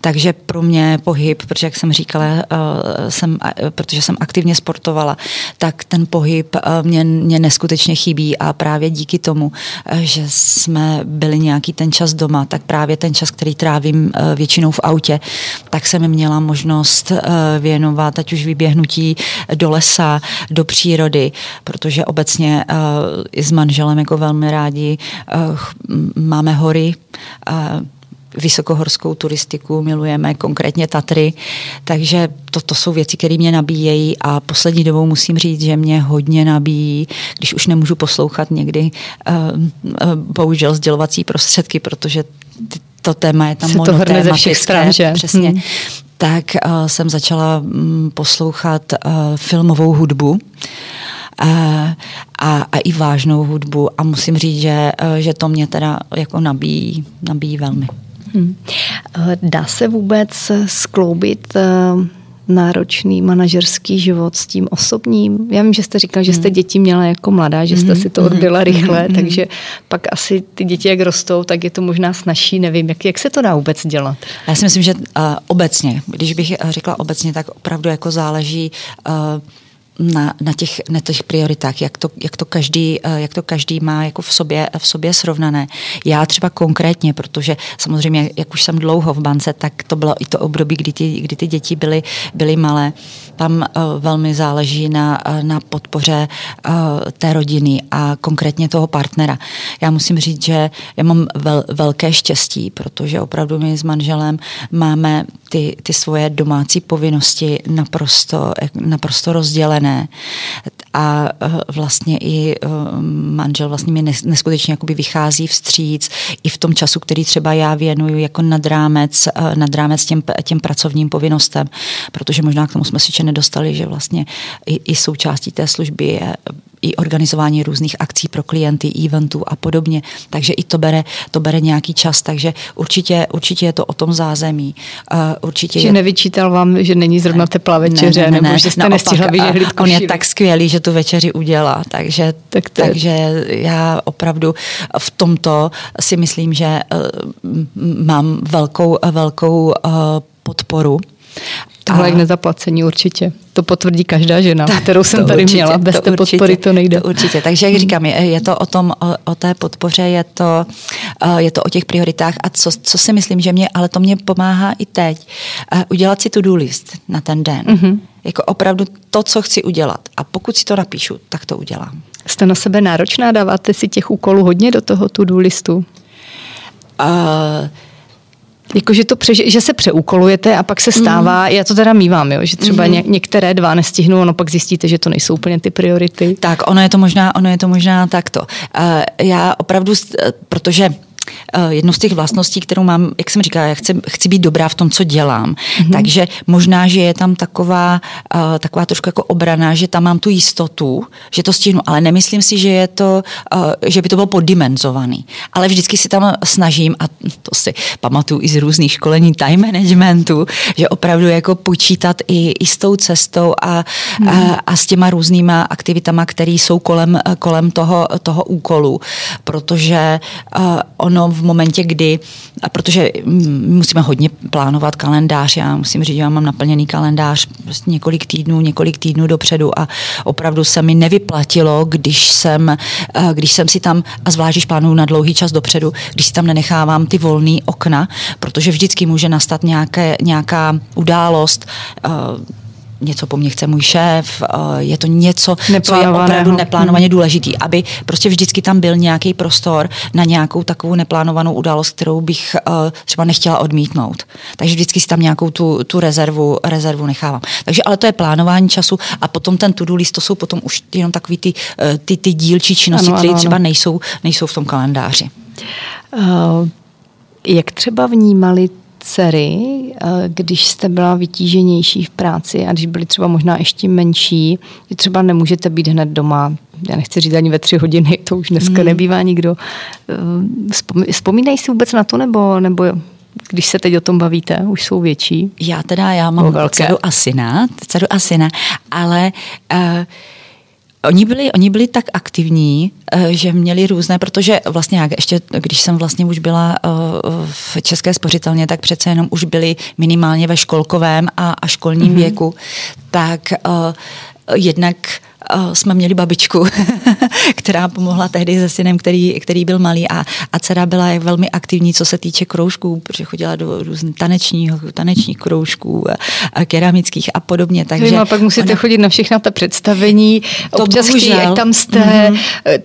Takže pro mě pohyb, protože jak jsem říkala, uh, jsem, uh, protože jsem aktivně sportovala, tak ten pohyb uh, mě, mě neskutečně chybí a právě díky tomu, uh, že jsme byli nějaký ten čas doma, tak právě ten čas, který trávím většinou v autě, tak jsem měla možnost věnovat, ať už vyběhnutí do lesa, do přírody, protože obecně i s manželem jako velmi rádi máme hory, vysokohorskou turistiku, milujeme konkrétně Tatry, takže to, to jsou věci, které mě nabíjejí a poslední dobou musím říct, že mě hodně nabíjí, když už nemůžu poslouchat někdy uh, uh, bohužel sdělovací prostředky, protože ty, to téma je tam Se to ze všech stran, že? Přesně. Hmm. Tak uh, jsem začala um, poslouchat uh, filmovou hudbu a, a, a i vážnou hudbu a musím říct, že, že to mě teda jako nabíjí, nabíjí velmi. Hmm. Dá se vůbec skloubit eh, náročný manažerský život s tím osobním? Já vím, že jste říkal, že jste hmm. děti měla jako mladá, že jste hmm. si to odbyla rychle, takže pak asi ty děti, jak rostou, tak je to možná snažší, nevím, jak, jak se to dá vůbec dělat? Já si myslím, že uh, obecně, když bych řekla obecně, tak opravdu jako záleží uh, na, na, těch, na těch prioritách, jak to, jak, to každý, eh, jak to každý má jako v sobě, v sobě srovnané. Já třeba konkrétně, protože samozřejmě, jak už jsem dlouho v bance, tak to bylo i to období, kdy ty, kdy ty děti byly, byly malé. Tam uh, velmi záleží na, uh, na podpoře té rodiny a konkrétně toho partnera. Já musím říct, že já mám vel, velké štěstí, protože opravdu my s manželem máme ty, ty svoje domácí povinnosti naprosto, naprosto rozdělené. A eh, vlastně i eh, manžel vlastně mi neskutečně jakoby vychází vstříc i v tom času, který třeba já věnuju jako nad rámec, eh, nad rámec těm, těm pracovním povinnostem, protože možná k tomu jsme si nedostali, že vlastně i, i součástí té služby je i organizování různých akcí pro klienty, eventů a podobně. Takže i to bere, to bere nějaký čas, takže určitě, určitě je to o tom zázemí. Uh, určitě že je... nevyčítal vám, že není zrovna teplá večeře, ne, ne, ne, nebo že jste nestihla vyžehlit On je tak skvělý, že tu večeři udělá, takže, tak to takže já opravdu v tomto si myslím, že uh, mám velkou, velkou uh, podporu Tohle je k nezaplacení určitě. To potvrdí každá žena, tak, kterou jsem tady určitě, měla. Bez to té určitě, podpory to nejde. To určitě. Takže jak říkám, je, je to o tom, o, o té podpoře, je to, je to o těch prioritách a co, co si myslím, že mě, ale to mě pomáhá i teď, udělat si to-do list na ten den. Mm-hmm. Jako opravdu to, co chci udělat. A pokud si to napíšu, tak to udělám. Jste na sebe náročná? Dáváte si těch úkolů hodně do toho to-do listu? Uh, jako, že, to pře, že se přeúkolujete a pak se stává, mm. já to teda mývám, jo, že třeba mm. ně, některé dva nestihnu, ono pak zjistíte, že to nejsou úplně ty priority. Tak, ono je to možná, ono je to možná takto. Uh, já opravdu, protože Eh, jednu z těch vlastností, kterou mám, jak jsem říkala, já chci, chci být dobrá v tom, co dělám. Mm-hmm. Takže možná, že je tam taková, uh, taková trošku jako obrana, že tam mám tu jistotu, že to stihnu, ale nemyslím si, že je to, uh, že by to bylo poddimenzovaný. Ale vždycky si tam snažím, a to si pamatuju i z různých školení time managementu, že opravdu jako počítat i, i s tou cestou a, mm. a, a s těma různýma aktivitama, které jsou kolem, kolem toho, toho úkolu. Protože uh, ono v momentě, kdy, a protože musíme hodně plánovat kalendář, já musím říct, že já mám naplněný kalendář prostě několik týdnů, několik týdnů dopředu a opravdu se mi nevyplatilo, když jsem, eh, když jsem si tam, a zvlášť když plánuju na dlouhý čas dopředu, když si tam nenechávám ty volné okna, protože vždycky může nastat nějaké, nějaká událost, eh, něco po mně chce můj šéf, eh, je to něco, co je opravdu neplánovaně hmm. důležitý, aby prostě vždycky tam byl nějaký prostor na nějakou takovou neplánovanou událost, kterou bych eh, třeba nechtěla odmítnout. Takže vždycky si tam nějakou tu, tu rezervu, rezervu nechávám. Takže ale to je plánování času a potom ten to-do list, to jsou potom už jenom takový ty, eh, ty, ty dílčí činnosti, které třeba nejsou, nejsou v tom kalendáři. Uh, jak třeba vnímali dcery, eh, když jste byla vytíženější v práci a když byly třeba možná ještě menší, že třeba nemůžete být hned doma, já nechci říct ani ve tři hodiny, to už dneska hmm. nebývá nikdo. Eh, vzpomínají si vůbec na to, nebo, nebo když se teď o tom bavíte, už jsou větší? Já teda, já mám dceru a syna, dceru a syna, ale uh, Oni byli, oni byli tak aktivní, eh, že měli různé, protože vlastně jak ještě, když jsem vlastně už byla eh, v České spořitelně, tak přece jenom už byli minimálně ve školkovém a, a školním mm-hmm. věku, tak uh, jednak jsme měli babičku, (laughs) která pomohla tehdy se synem, který, který byl malý a, a dcera byla velmi aktivní, co se týče kroužků, protože chodila do různých tanečních, tanečních kroužků, a, a keramických a podobně. Takže Vy a pak musíte ona... chodit na všechna ta představení, to občas bohužel, chtějí, tam jste, mm-hmm.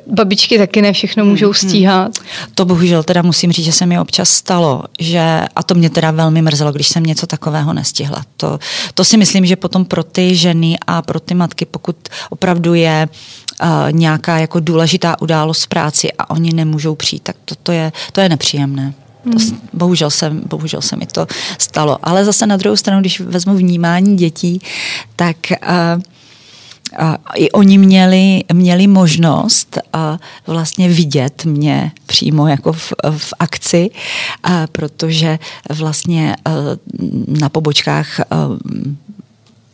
babičky taky ne všechno můžou mm-hmm. stíhat. To bohužel teda musím říct, že se mi občas stalo, že, a to mě teda velmi mrzelo, když jsem něco takového nestihla. To, to si myslím, že potom pro ty ženy a pro ty matky, pokud opravdu opravdu je uh, nějaká jako důležitá událost v práci a oni nemůžou přijít, tak to, to, je, to je nepříjemné. To, hmm. bohužel, se, bohužel se mi to stalo. Ale zase na druhou stranu, když vezmu vnímání dětí, tak uh, uh, i oni měli, měli možnost uh, vlastně vidět mě přímo jako v, v akci, uh, protože vlastně uh, na pobočkách uh,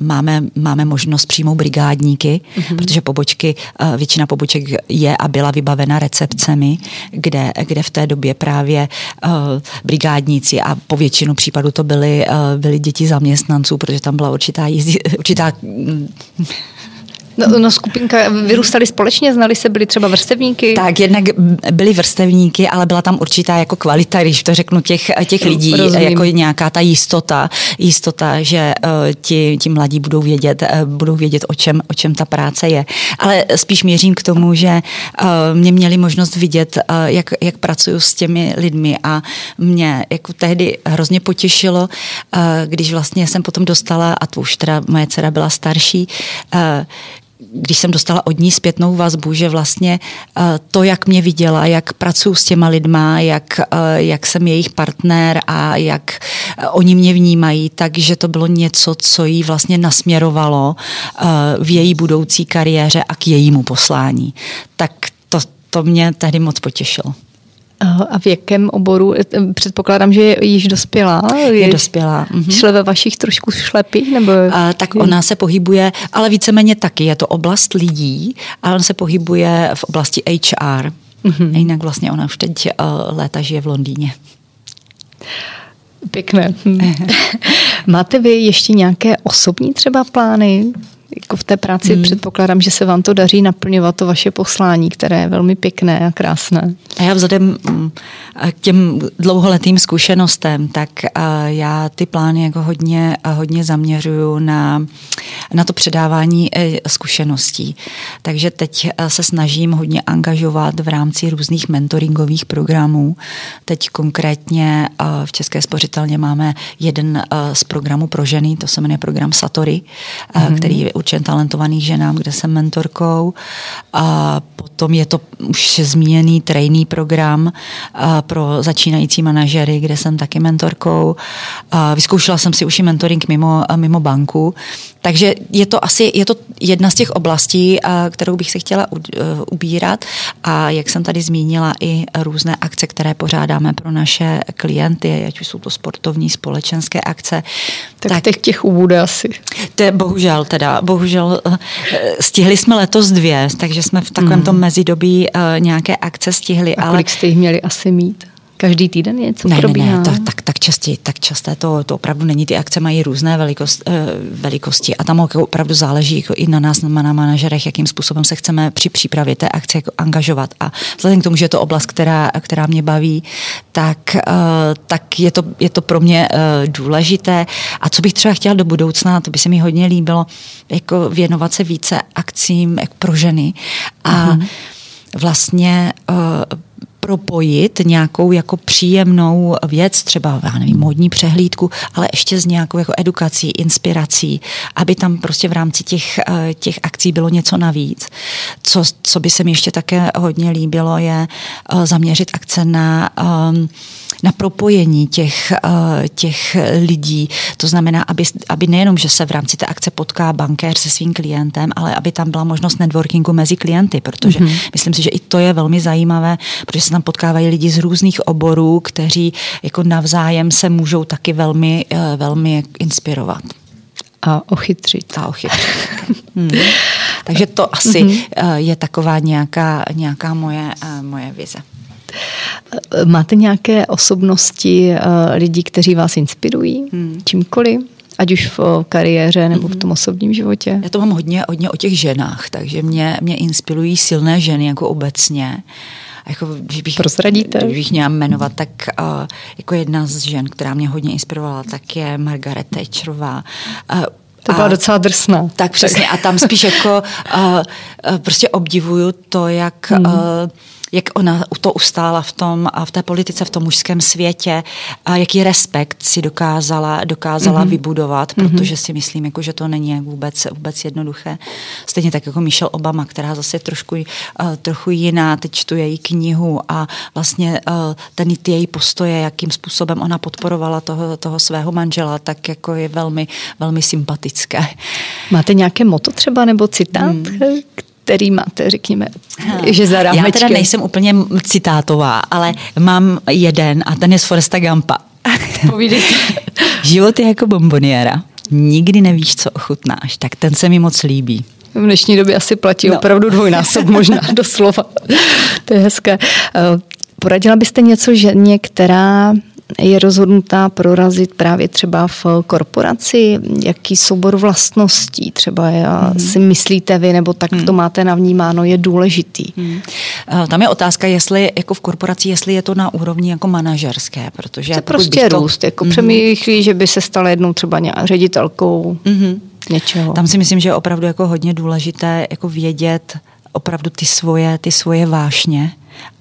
máme, máme možnost přijmout brigádníky, mm-hmm. protože pobočky, eh, většina poboček je a byla vybavena recepcemi, kde, kde v té době právě uh, brigádníci a po většinu případů to byly, uh, byly děti zaměstnanců, protože tam byla určitá, jízdy, určitá No, no skupinka, vyrůstali společně, znali se, byli třeba vrstevníky? Tak, jednak byli vrstevníky, ale byla tam určitá jako kvalita, když to řeknu, těch, těch lidí, Rozumím. jako nějaká ta jistota, jistota, že uh, ti, ti mladí budou vědět, uh, budou vědět, o čem, o čem ta práce je. Ale spíš měřím k tomu, že uh, mě měli možnost vidět, uh, jak, jak pracuju s těmi lidmi a mě jako tehdy hrozně potěšilo, uh, když vlastně jsem potom dostala, a to už teda moje dcera byla starší, uh, když jsem dostala od ní zpětnou vazbu, že vlastně eh, to, jak mě viděla, jak pracuji s těma lidma, jak, eh, jak jsem jejich partner a jak eh, oni mě vnímají, takže to bylo něco, co jí vlastně nasměrovalo v její budoucí kariéře a k jejímu poslání. Tak to, to mě tehdy moc potěšilo. A v jakém oboru? Předpokládám, že je již dospělá. Je, je dospělá. Mhm. Šle ve vašich trošku šlepích? Nebo... A, tak ona se pohybuje, ale víceméně taky. Je to oblast lidí, ale on se pohybuje v oblasti HR. Mm-hmm. Jinak vlastně ona už teď uh, léta žije v Londýně. Pěkné. (laughs) Máte vy ještě nějaké osobní třeba plány? Jako v té práci hmm. předpokládám, že se vám to daří naplňovat to vaše poslání, které je velmi pěkné a krásné. A já vzhledem mm, k těm dlouholetým zkušenostem, tak já ty plány jako hodně, hodně zaměřuju na, na to předávání e, zkušeností. Takže teď se snažím hodně angažovat v rámci různých mentoringových programů. Teď konkrétně v České spořitelně máme jeden z programů pro ženy, to se jmenuje program Satory, mm-hmm. který je určen talentovaných ženám, kde jsem mentorkou. A potom je to už zmíněný trejný program pro začínající manažery, kde jsem taky mentorkou. A vyzkoušela jsem si už i mentoring mimo, mimo banku. Takže je to asi je to jedna z těch oblastí, kterou bych se chtěla e, ubírat. A jak jsem tady zmínila, i různé akce, které pořádáme pro naše klienty, ať už jsou to sportovní, společenské akce. Tak, tak těch těch ubude asi. To je bohužel teda, bohužel eh, stihli jsme letos dvě, takže jsme v takovém mm. tom mezidobí uh, nějaké akce stihli. A kolik ale... jste jich měli asi mít? Každý týden něco ne, probíhá? Ne, ne, tak, tak, tak, častě, tak časté to, to opravdu není. Ty akce mají různé velikost, uh, velikosti a tam opravdu záleží jako i na nás, na manažerech, jakým způsobem se chceme při přípravě té akce jako angažovat. A vzhledem k tomu, že je to oblast, která, která mě baví, tak, uh, tak je, to, je to pro mě uh, důležité. A co bych třeba chtěla do budoucna, to by se mi hodně líbilo, jako věnovat se více akcím jako pro ženy. A mm-hmm. vlastně propojit nějakou jako příjemnou věc, třeba, já nevím, modní přehlídku, ale ještě s nějakou jako edukací, inspirací, aby tam prostě v rámci těch, eh, těch akcí bylo něco navíc. Co, co by se mi ještě také hodně líbilo, je eh, zaměřit akce na um, na propojení těch, eh, těch lidí. To znamená, aby, aby nejenom, že se v rámci té akce potká bankér se svým klientem, ale aby tam byla možnost networkingu mezi klienty, protože mm-hmm. myslím si, že i to je velmi zajímavé, protože se tam potkávají lidi z různých oborů, kteří jako navzájem se můžou taky velmi, eh, velmi inspirovat. A ochytřit. A ochytřit. (laughs) hmm. Takže to asi mm-hmm. je taková nějaká, nějaká moje, moje vize. Máte nějaké osobnosti uh, lidí, kteří vás inspirují hmm. čímkoliv? Ať už v kariéře nebo v tom mhm. osobním životě? Já to mám hodně, hodně o těch ženách, takže mě, mě inspirují silné ženy jako obecně. Jako, když bych, Prozradíte? Když bych měla jmenovat, tak uh, jako jedna z žen, která mě hodně inspirovala, tak je Margaret Thatcherová. Uh, to byla a, docela drsná. Tak přesně. A tam spíš jako uh, uh, prostě obdivuju to, jak hmm. uh, jak ona to ustála v tom a v té politice, v tom mužském světě, a jaký respekt si dokázala, dokázala mm-hmm. vybudovat, mhm. protože si myslím, jako, že to není vůbec, vůbec jednoduché. Stejně tak jako Michelle Obama, která zase trošku, uh, trochu jiná, teď čtu její knihu a vlastně uh, ten ty její postoje, jakým způsobem ona podporovala toho, toho svého manžela, tak jako je velmi, velmi sympatické. Máte nějaké moto třeba nebo citát, hmm který máte, řekněme, že za Já teda nejsem úplně citátová, ale mám jeden a ten je z Foresta Gampa. (laughs) Povídejte. Život je jako bomboniéra. Nikdy nevíš, co ochutnáš. Tak ten se mi moc líbí. V dnešní době asi platí no. opravdu dvojnásob, možná (laughs) doslova. to je hezké. Eh, poradila byste něco ženě, která je rozhodnutá prorazit právě třeba v korporaci? Jaký soubor vlastností třeba hmm. si myslíte vy, nebo tak hmm. to máte navnímáno, je důležitý? Hmm. Tam je otázka, jestli jako v korporaci, jestli je to na úrovni jako manažerské, protože... To prostě to... růst, jako hmm. přemýšlí, že by se stala jednou třeba ředitelkou hmm. něčeho. Tam si myslím, že je opravdu jako hodně důležité jako vědět opravdu ty svoje, ty svoje vášně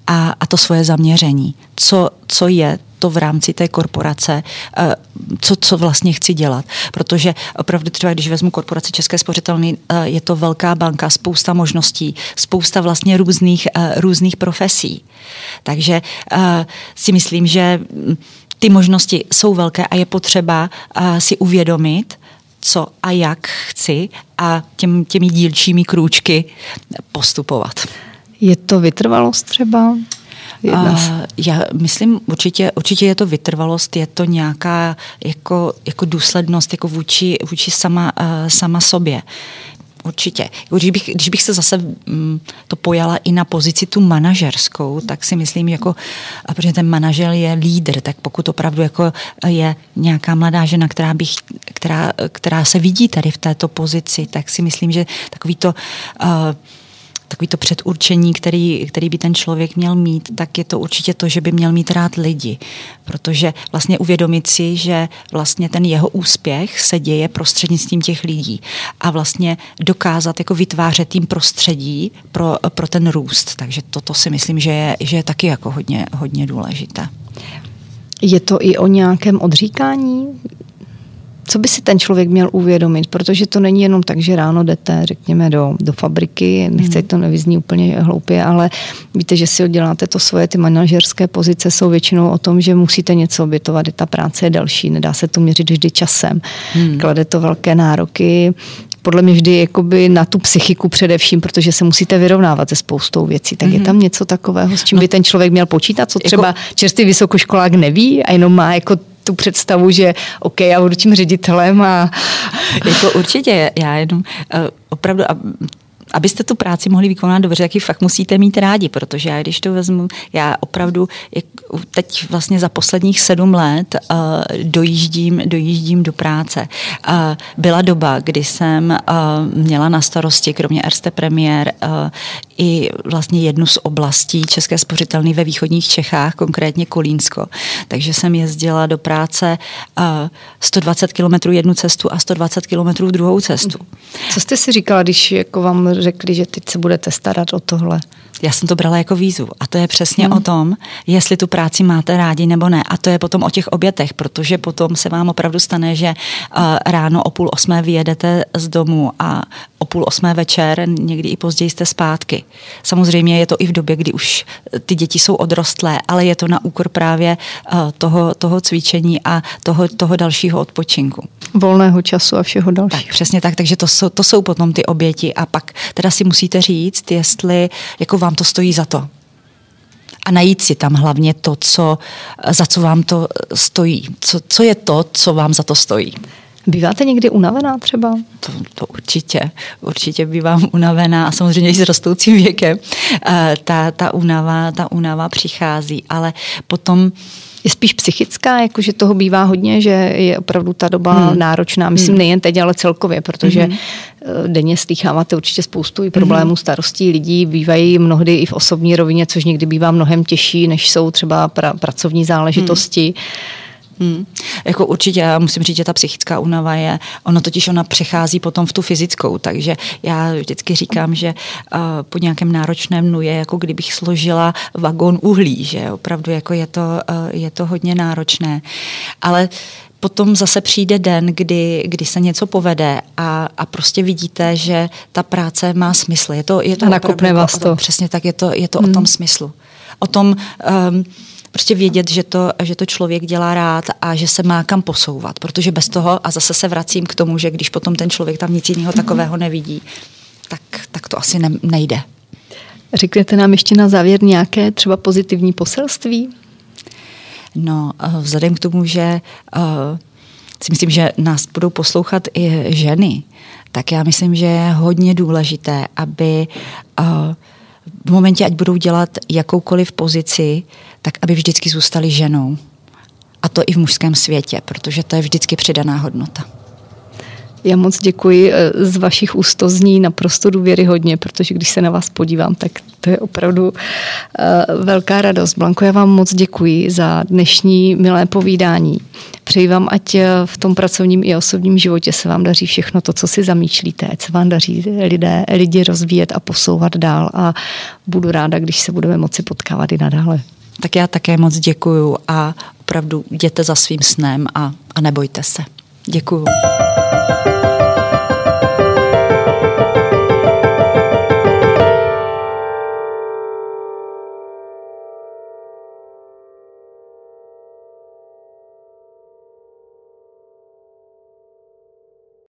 a, a to svoje zaměření. Co, co je to v rámci té korporace, eh, co, co vlastně chci dělat. Protože opravdu třeba, když vezmu korporaci České spořitelny, eh, je to velká banka, spousta možností, spousta vlastně různých, eh, různých profesí. Takže si myslím, že ty možnosti jsou velké a je potřeba si uvědomit, co a jak chci a těm, těmi dílčími krůčky postupovat. Je to vytrvalost třeba? Uh, já myslím, určitě, určitě je to vytrvalost, je to nějaká jako, jako důslednost jako vůči, vůči sama, uh, sama sobě. Určitě. Když bych, když bych se zase mm, to pojala i na pozici tu manažerskou, tak si myslím, jako, protože ten manažer je lídr, tak pokud opravdu jako je nějaká mladá žena, která, bych, která, která se vidí tady v této pozici, tak si myslím, že takový to uh, takový to předurčení, který, který by ten člověk měl mít, tak je to určitě to, že by měl mít rád lidi. Protože vlastně uvědomit si, že vlastně ten jeho úspěch se děje prostřednictvím těch lidí a vlastně dokázat jako vytvářet tým prostředí pro, pro ten růst. Takže toto si myslím, že je, že je taky jako hodně, hodně důležité. Je to i o nějakém odříkání? Co by si ten člověk měl uvědomit, protože to není jenom tak, že ráno jdete, řekněme, do, do fabriky, nechce hmm. to nevyzní úplně hloupě, ale víte, že si odděláte to svoje, ty manažerské pozice jsou většinou o tom, že musíte něco obětovat, ta práce je další, nedá se to měřit vždy časem, hmm. klade to velké nároky, podle mě vždy jakoby na tu psychiku především, protože se musíte vyrovnávat se spoustou věcí. Tak mm-hmm. je mhm. tam něco takového, s čím no, by ten člověk měl počítat, co jako- třeba jako, čerstvý vysokoškolák neví a jenom má jako tu představu, že OK, já budu tím ředitelem a... jako určitě, já jenom uh, opravdu, abyste tu práci mohli vykonat dobře, tak ji fakt musíte mít rádi, protože já když to vezmu, já opravdu teď vlastně za posledních sedm let uh, dojíždím, dojíždím do práce. Uh, byla doba, kdy jsem uh, měla na starosti, kromě Erste Premier, uh, i vlastně jednu z oblastí České spořitelny ve východních Čechách, konkrétně Kolínsko. Takže jsem jezdila do práce uh, 120 km jednu cestu a 120 km druhou cestu. Co jste si říkala, když jako vám řekli, že teď se budete starat o tohle? Já jsem to brala jako výzvu a to je přesně hmm. o tom, jestli tu práci máte rádi nebo ne. A to je potom o těch obětech, protože potom se vám opravdu stane, že uh, ráno o půl osmé vyjedete z domu a o půl osmé večer, někdy i později jste zpátky. Samozřejmě je to i v době, kdy už ty děti jsou odrostlé, ale je to na úkor právě uh, toho, toho cvičení a toho, toho dalšího odpočinku. Volného času a všeho dalšího. Tak, přesně tak, takže to jsou, to jsou potom ty oběti a pak teda si musíte říct, jestli jako vám to stojí za to. A najít si tam hlavně to, co, za co vám to stojí. Co, co je to, co vám za to stojí. Býváte někdy unavená třeba? To, to určitě, určitě bývám unavená a samozřejmě i s rostoucím věkem eh, ta, ta, unava, ta unava přichází, ale potom je spíš psychická, jakože toho bývá hodně, že je opravdu ta doba hmm. náročná, myslím hmm. nejen teď, ale celkově, protože hmm. denně slýcháváte určitě spoustu i problémů, hmm. starostí lidí, bývají mnohdy i v osobní rovině, což někdy bývá mnohem těžší, než jsou třeba pra- pracovní záležitosti. Hmm. Hmm. Jako určitě, já musím říct, že ta psychická únava je, ono totiž ona přechází potom v tu fyzickou, takže já vždycky říkám, že uh, po nějakém náročném dnu je jako kdybych složila vagón uhlí, že opravdu jako je to, uh, je to hodně náročné. Ale potom zase přijde den, kdy, kdy se něco povede a, a prostě vidíte, že ta práce má smysl. Je to, je to a nakopne vás to. Přesně tak, je to, je to hmm. o tom smyslu. O tom, um, prostě vědět, že to, že to člověk dělá rád a že se má kam posouvat, protože bez toho, a zase se vracím k tomu, že když potom ten člověk tam nic jiného takového nevidí, tak, tak to asi ne, nejde. Řeknete nám ještě na závěr nějaké třeba pozitivní poselství? No, eh, vzhledem k tomu, že uh, si myslím, že nás budou poslouchat i ženy, tak já myslím, že je hodně důležité, aby uh, v momentě, ať budou dělat jakoukoliv pozici, tak aby vždycky zůstali ženou. A to i v mužském světě, protože to je vždycky přidaná hodnota. Já moc děkuji. Eh, z vašich úst to zní naprosto důvěryhodně, protože když se na vás podívám, tak to je opravdu uh, velká radost. Blanko, já vám moc děkuji za dnešní milé povídání. Přeji vám, ať eh, v tom pracovním i osobním životě se vám daří všechno to, co si zamýšlíte, ať se vám daří lidé, lidi rozvíjet a posouvat dál a budu ráda, když se budeme moci potkávat i nadále. Tak já také moc děkuju a opravdu jděte za svým snem a, a nebojte se. Děkuju.